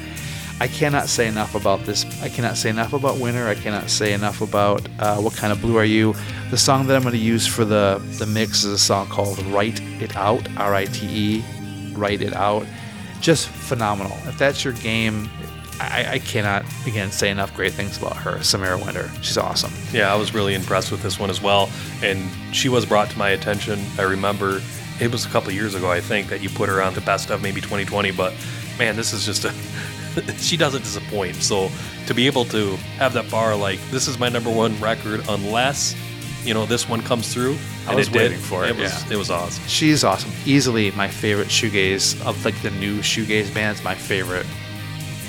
I cannot say enough about this. I cannot say enough about Winter. I cannot say enough about uh, what kind of blue are you. The song that I'm going to use for the the mix is a song called "Write It Out." R I T E, "Write It Out." Just phenomenal. If that's your game, I, I cannot again say enough great things about her, Samira Winter. She's awesome. Yeah, I was really impressed with this one as well. And she was brought to my attention. I remember it was a couple years ago, I think, that you put her on the best of maybe 2020. But man, this is just a. *laughs* she doesn't disappoint. So to be able to have that bar, like, this is my number one record, unless, you know, this one comes through. I and was it did. waiting for it, It was, yeah. it was awesome. She's awesome. Easily my favorite shoegaze of like the new shoegaze bands. My favorite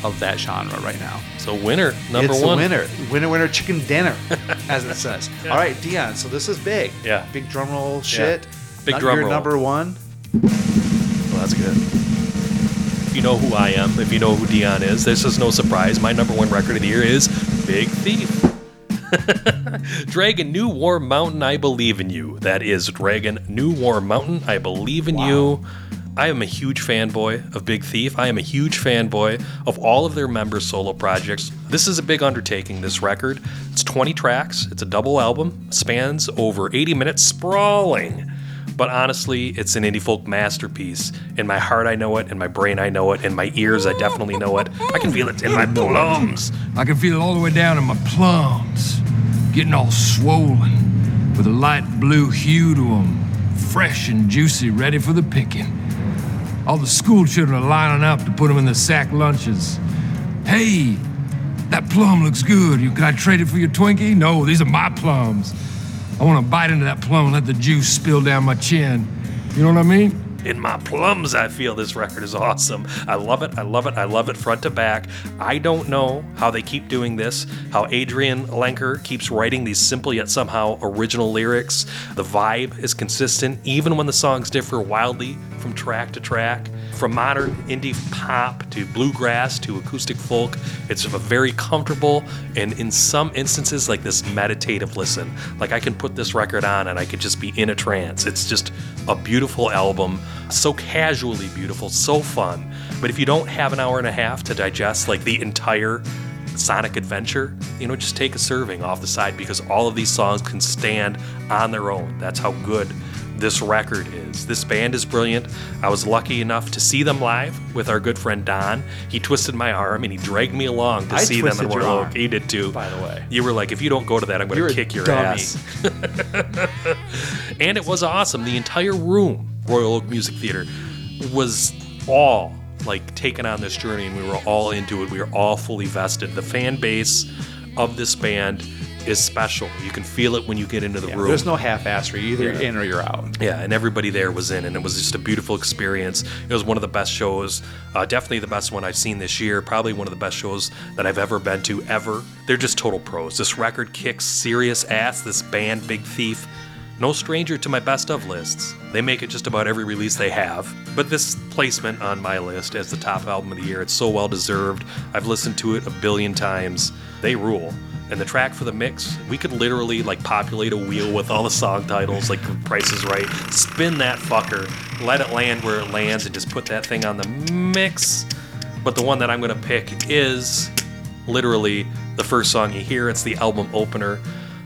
of that genre right now. So, winner, number it's one. winner, winner, winner, chicken dinner, *laughs* as it says. All right, Dion. So this is big. Yeah. Big drum roll shit. Big Not drum your roll. number one. Well, that's good. You know who I am, if you know who Dion is, this is no surprise. My number one record of the year is Big Thief. *laughs* Dragon New Warm Mountain, I Believe in You. That is Dragon New Warm Mountain, I Believe in You. I am a huge fanboy of Big Thief. I am a huge fanboy of all of their members' solo projects. This is a big undertaking, this record. It's 20 tracks, it's a double album, spans over 80 minutes, sprawling. But honestly, it's an indie folk masterpiece. In my heart, I know it. In my brain, I know it. In my ears, I definitely know it. I can feel it in my plums. I can feel it all the way down in my plums, getting all swollen with a light blue hue to them, fresh and juicy, ready for the picking. All the school children are lining up to put them in the sack lunches. Hey, that plum looks good. You, can I trade it for your Twinkie? No, these are my plums. I want to bite into that plum and let the juice spill down my chin. You know what I mean? In my plums, I feel this record is awesome. I love it. I love it. I love it front to back. I don't know how they keep doing this, how Adrianne Lenker keeps writing these simple yet somehow original lyrics. The vibe is consistent, even when the songs differ wildly from track to track. From modern indie pop to bluegrass to acoustic folk, it's a very comfortable and in some instances like this meditative listen. Like I can put this record on and I could just be in a trance. It's just a beautiful album, so casually beautiful, so fun. But if you don't have an hour and a half to digest like the entire Sonic Adventure, you know, just take a serving off the side because all of these songs can stand on their own. That's how good this record is. This band is brilliant. I was lucky enough to see them live with our good friend Don. He twisted my arm and he dragged me along to I see them in Royal Oak. He did too. by the way. You were like, if you don't go to that, I'm going to kick your dummy. ass. *laughs* and it was awesome. The entire room, Royal Oak Music Theater, was all like taken on this journey, and we were all into it. We were all fully vested. The fan base of this band is special. You can feel it when you get into the room. There's no half-assery. Either Yeah. you're in or you're out. Yeah, and everybody there was in, and it was just a beautiful experience. It was one of the best shows, uh, definitely the best one I've seen this year. Probably one of the best shows that I've ever been to ever. They're just total pros. This record kicks serious ass. This band, Big Thief, no stranger to my best of lists. They make it just about every release they have. But this placement on my list as the top album of the year, it's so well deserved. I've listened to it a billion times. They rule. And the track for the mix, we could literally like populate a wheel with all the song titles, like price is right, spin that fucker, let it land where it lands, and just put that thing on the mix. But the one that I'm gonna pick is literally the first song you hear. It's the album opener.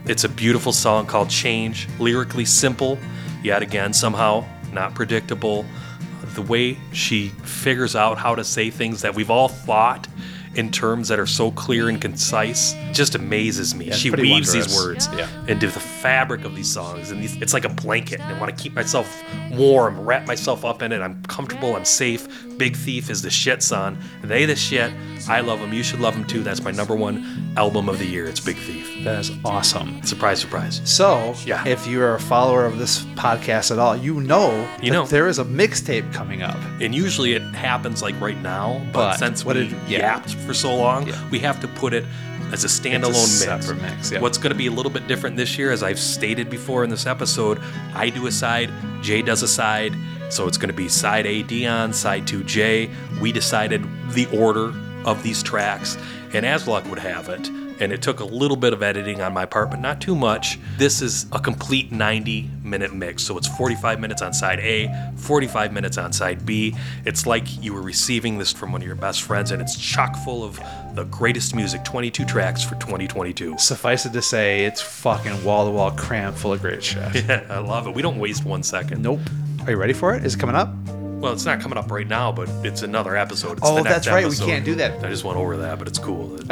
It's a beautiful song called Change, lyrically simple, yet again, somehow not predictable. The way she figures out how to say things that we've all thought in terms that are so clear and concise just amazes me. it's she weaves these words Yeah. into the fabric of these songs, and these, it's like a blanket. And I want to keep myself warm, wrap myself up in it. I'm comfortable, I'm safe. Big Thief is the shit, son. They the shit. I love them. You should love them too. That's my number one album of the year. It's Big Thief. That is awesome. Surprise, surprise. So, Yeah. if you're a follower of this podcast at all, you know, You know. there is a mixtape coming up. And usually it happens like right now, but, But since what we it- yeah. yapped for so long, Yeah. we have to put it as a standalone mix. mix, yeah. What's going to be a little bit different this year, as I've stated before in this episode, I do a side, Jay does a side. So it's going to be side A Dion, side two Jay. We decided the order of these tracks, and as luck would have it, and it took a little bit of editing on my part, but not too much. This is a complete 90 minute mix. So it's 45 minutes on side A, 45 minutes on side B. It's like you were receiving this from one of your best friends, and it's chock full of the greatest music 22 tracks for 2022. Suffice it to say, it's fucking wall to wall cram full of great shit. *laughs* Yeah, I love it. We don't waste one second. Nope. Are you ready for it? Is it coming up? Well, it's not coming up right now, but it's another episode. It's Oh, the next that's right. We can't do that. I just went over that, but it's cool. *laughs*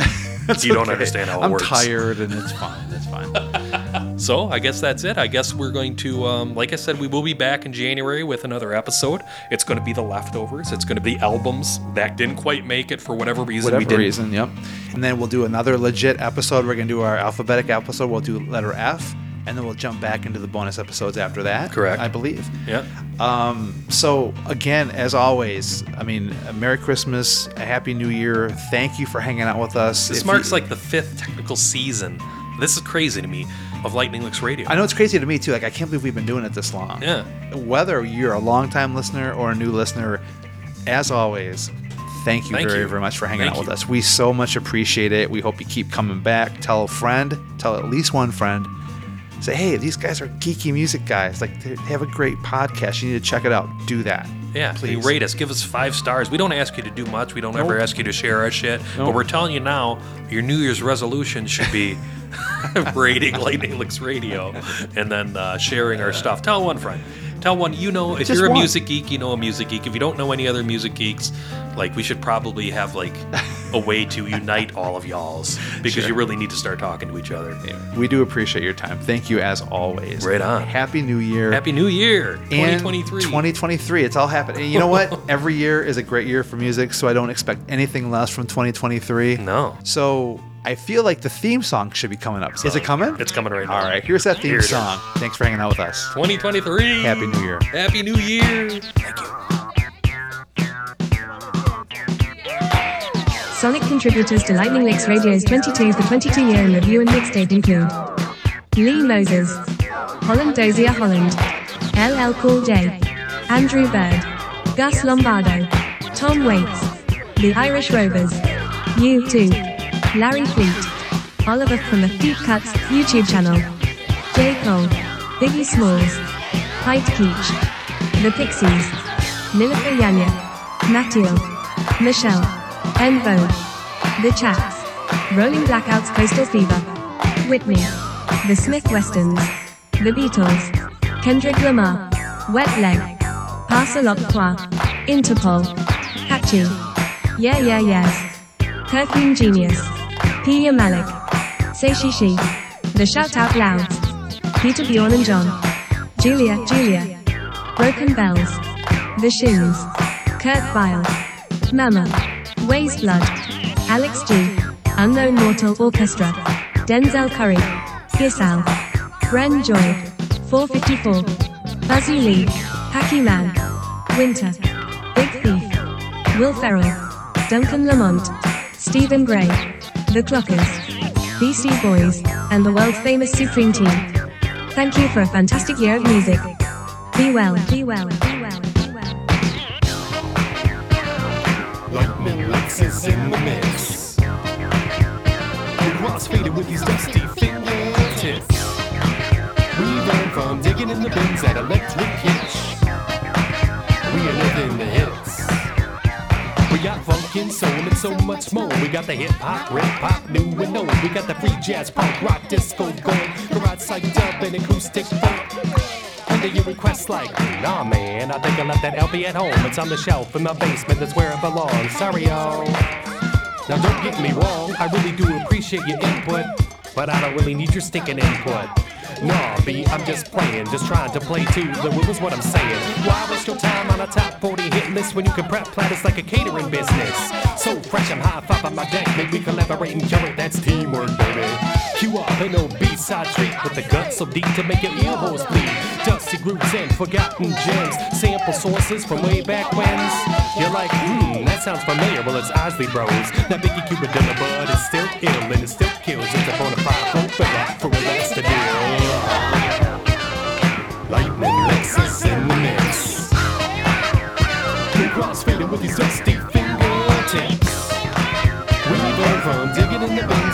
that you don't Okay. understand how it works. I'm tired and it's fine. It's fine. *laughs* So I guess that's it. I guess we're going to, um, like I said, we will be back in January with another episode. It's going to be the leftovers. It's going to be albums that didn't quite make it for whatever reason. Whatever reason, yep. And then we'll do another legit episode. We're going to do our alphabetic episode. We'll do letter F. And then we'll jump back into the bonus episodes after that. Correct. I believe. Yeah. Um, so again, as always, I mean, a Merry Christmas, a Happy New Year. Thank you for hanging out with us. This If marks you- like the fifth technical season. This is crazy to me of Lightning Licks Radio. I know it's crazy to me too. Like I can't believe we've been doing it this long. Yeah. Whether you're a longtime listener or a new listener, as always, thank you Thank very, you. very much for hanging Thank out with you. us. We so much appreciate it. We hope you keep coming back. Tell a friend. Tell at least one friend. Say, hey, these guys are geeky music guys. Like they have a great podcast. You need to check it out. Do that. Yeah, please. rate us. Give us five stars. We don't ask you to do much. We don't ever ask you to share our shit. But we're telling you now, your New Year's resolution should be *laughs* rating Lightning Licks Radio and then uh, sharing our stuff. Tell one friend. Tell one you know. If Just you're a one. music geek, you know a music geek. If you don't know any other music geeks, like we should probably have like *laughs* a way to unite all of y'all's because Sure. you really need to start talking to each other. We do appreciate your time. Thank you as always. Right on. Happy New Year. Happy New Year, 2023. 2023. It's all happening. And you know what? *laughs* Every year is a great year for music, so I don't expect anything less from 2023. No. So I feel like the theme song should be coming up. Is it coming? It's coming right now. All right. Here's that theme Here it is. song. Thanks for hanging out with us. 2023. Happy New Year. Happy New Year. Thank you. Sonic contributors to Lightning Licks Radio's 22 The 22 year in review and mixtape include Lee Moses, Holland Dozier Holland, LL Cool J, Andrew Bird, Gus Lombardo, Tom Waits, The Irish Rovers, U2, Larry Fleet, Oliver from the Deep Cuts YouTube channel, J. Cole, Biggie Smalls, Hyde Keach, The Pixies, Nilüfer Yanya, Mattiel, Michelle, En Vogue, The Chats, Rolling Blackouts Coastal Fever, Whitney, The Smith Westerns, The Beatles, Kendrick Lamar, Wet Leg, Parcel Trois, Interpol, Hatchie, Yeah Yeah Yeahs, Perfume Genius, Pia Malik, Say She She, The Shout Out Louds, Peter Bjorn and John, Julia Julia, Broken Bells, The Shins, Kurt Vile, Momma, Weyes Blood, Alex G, Unknown Mortal Orchestra, Denzel Curry, Gisal, Bren Joy, 454, Buzzy Lee, Hacky Man, Winter, Big Thief, Will Ferrell, Duncan Lamont, Stephen Gray, The Clockers, Beastie Boys, and the world famous Supreme Team. Thank you for a fantastic year of music. Be well, be well, be well, be well. Lightning Licks is in the mix. Crossfaded with these dusty fingertips. We learn from digging in the bins at Electric Hitch. We are living the hits. We got soul and so much more. We got the hip hop, rap pop, new and old. We got the free jazz, punk, rock, disco going. Garage psych dub and acoustic funk. Under your request like, nah man, I think I left that LP at home. It's on the shelf in my basement, that's where it belongs. Sorry y'all. Now don't get me wrong, I really do appreciate your input, but I don't really need your stinking input. Nah, B, I'm just playing, just trying to play to the rules, what I'm saying. Why waste your time on a top 40 hit list when you can prep platters like a catering business? So fresh, I'm high five on my deck, maybe collaborate and curate, that's teamwork, baby. Cue up an old B-side treat with the guts so deep to make your ear holes bleed. Dusty grooves and forgotten gems, sample sources from way back when's. You're like, hmm, that sounds familiar. Well, it's Isley Bros. That Biggie Cuba Dilla Bud is still ill and it still kills. It's a bona fide for that for a last these dusty fingertips. We learn from digging in the electric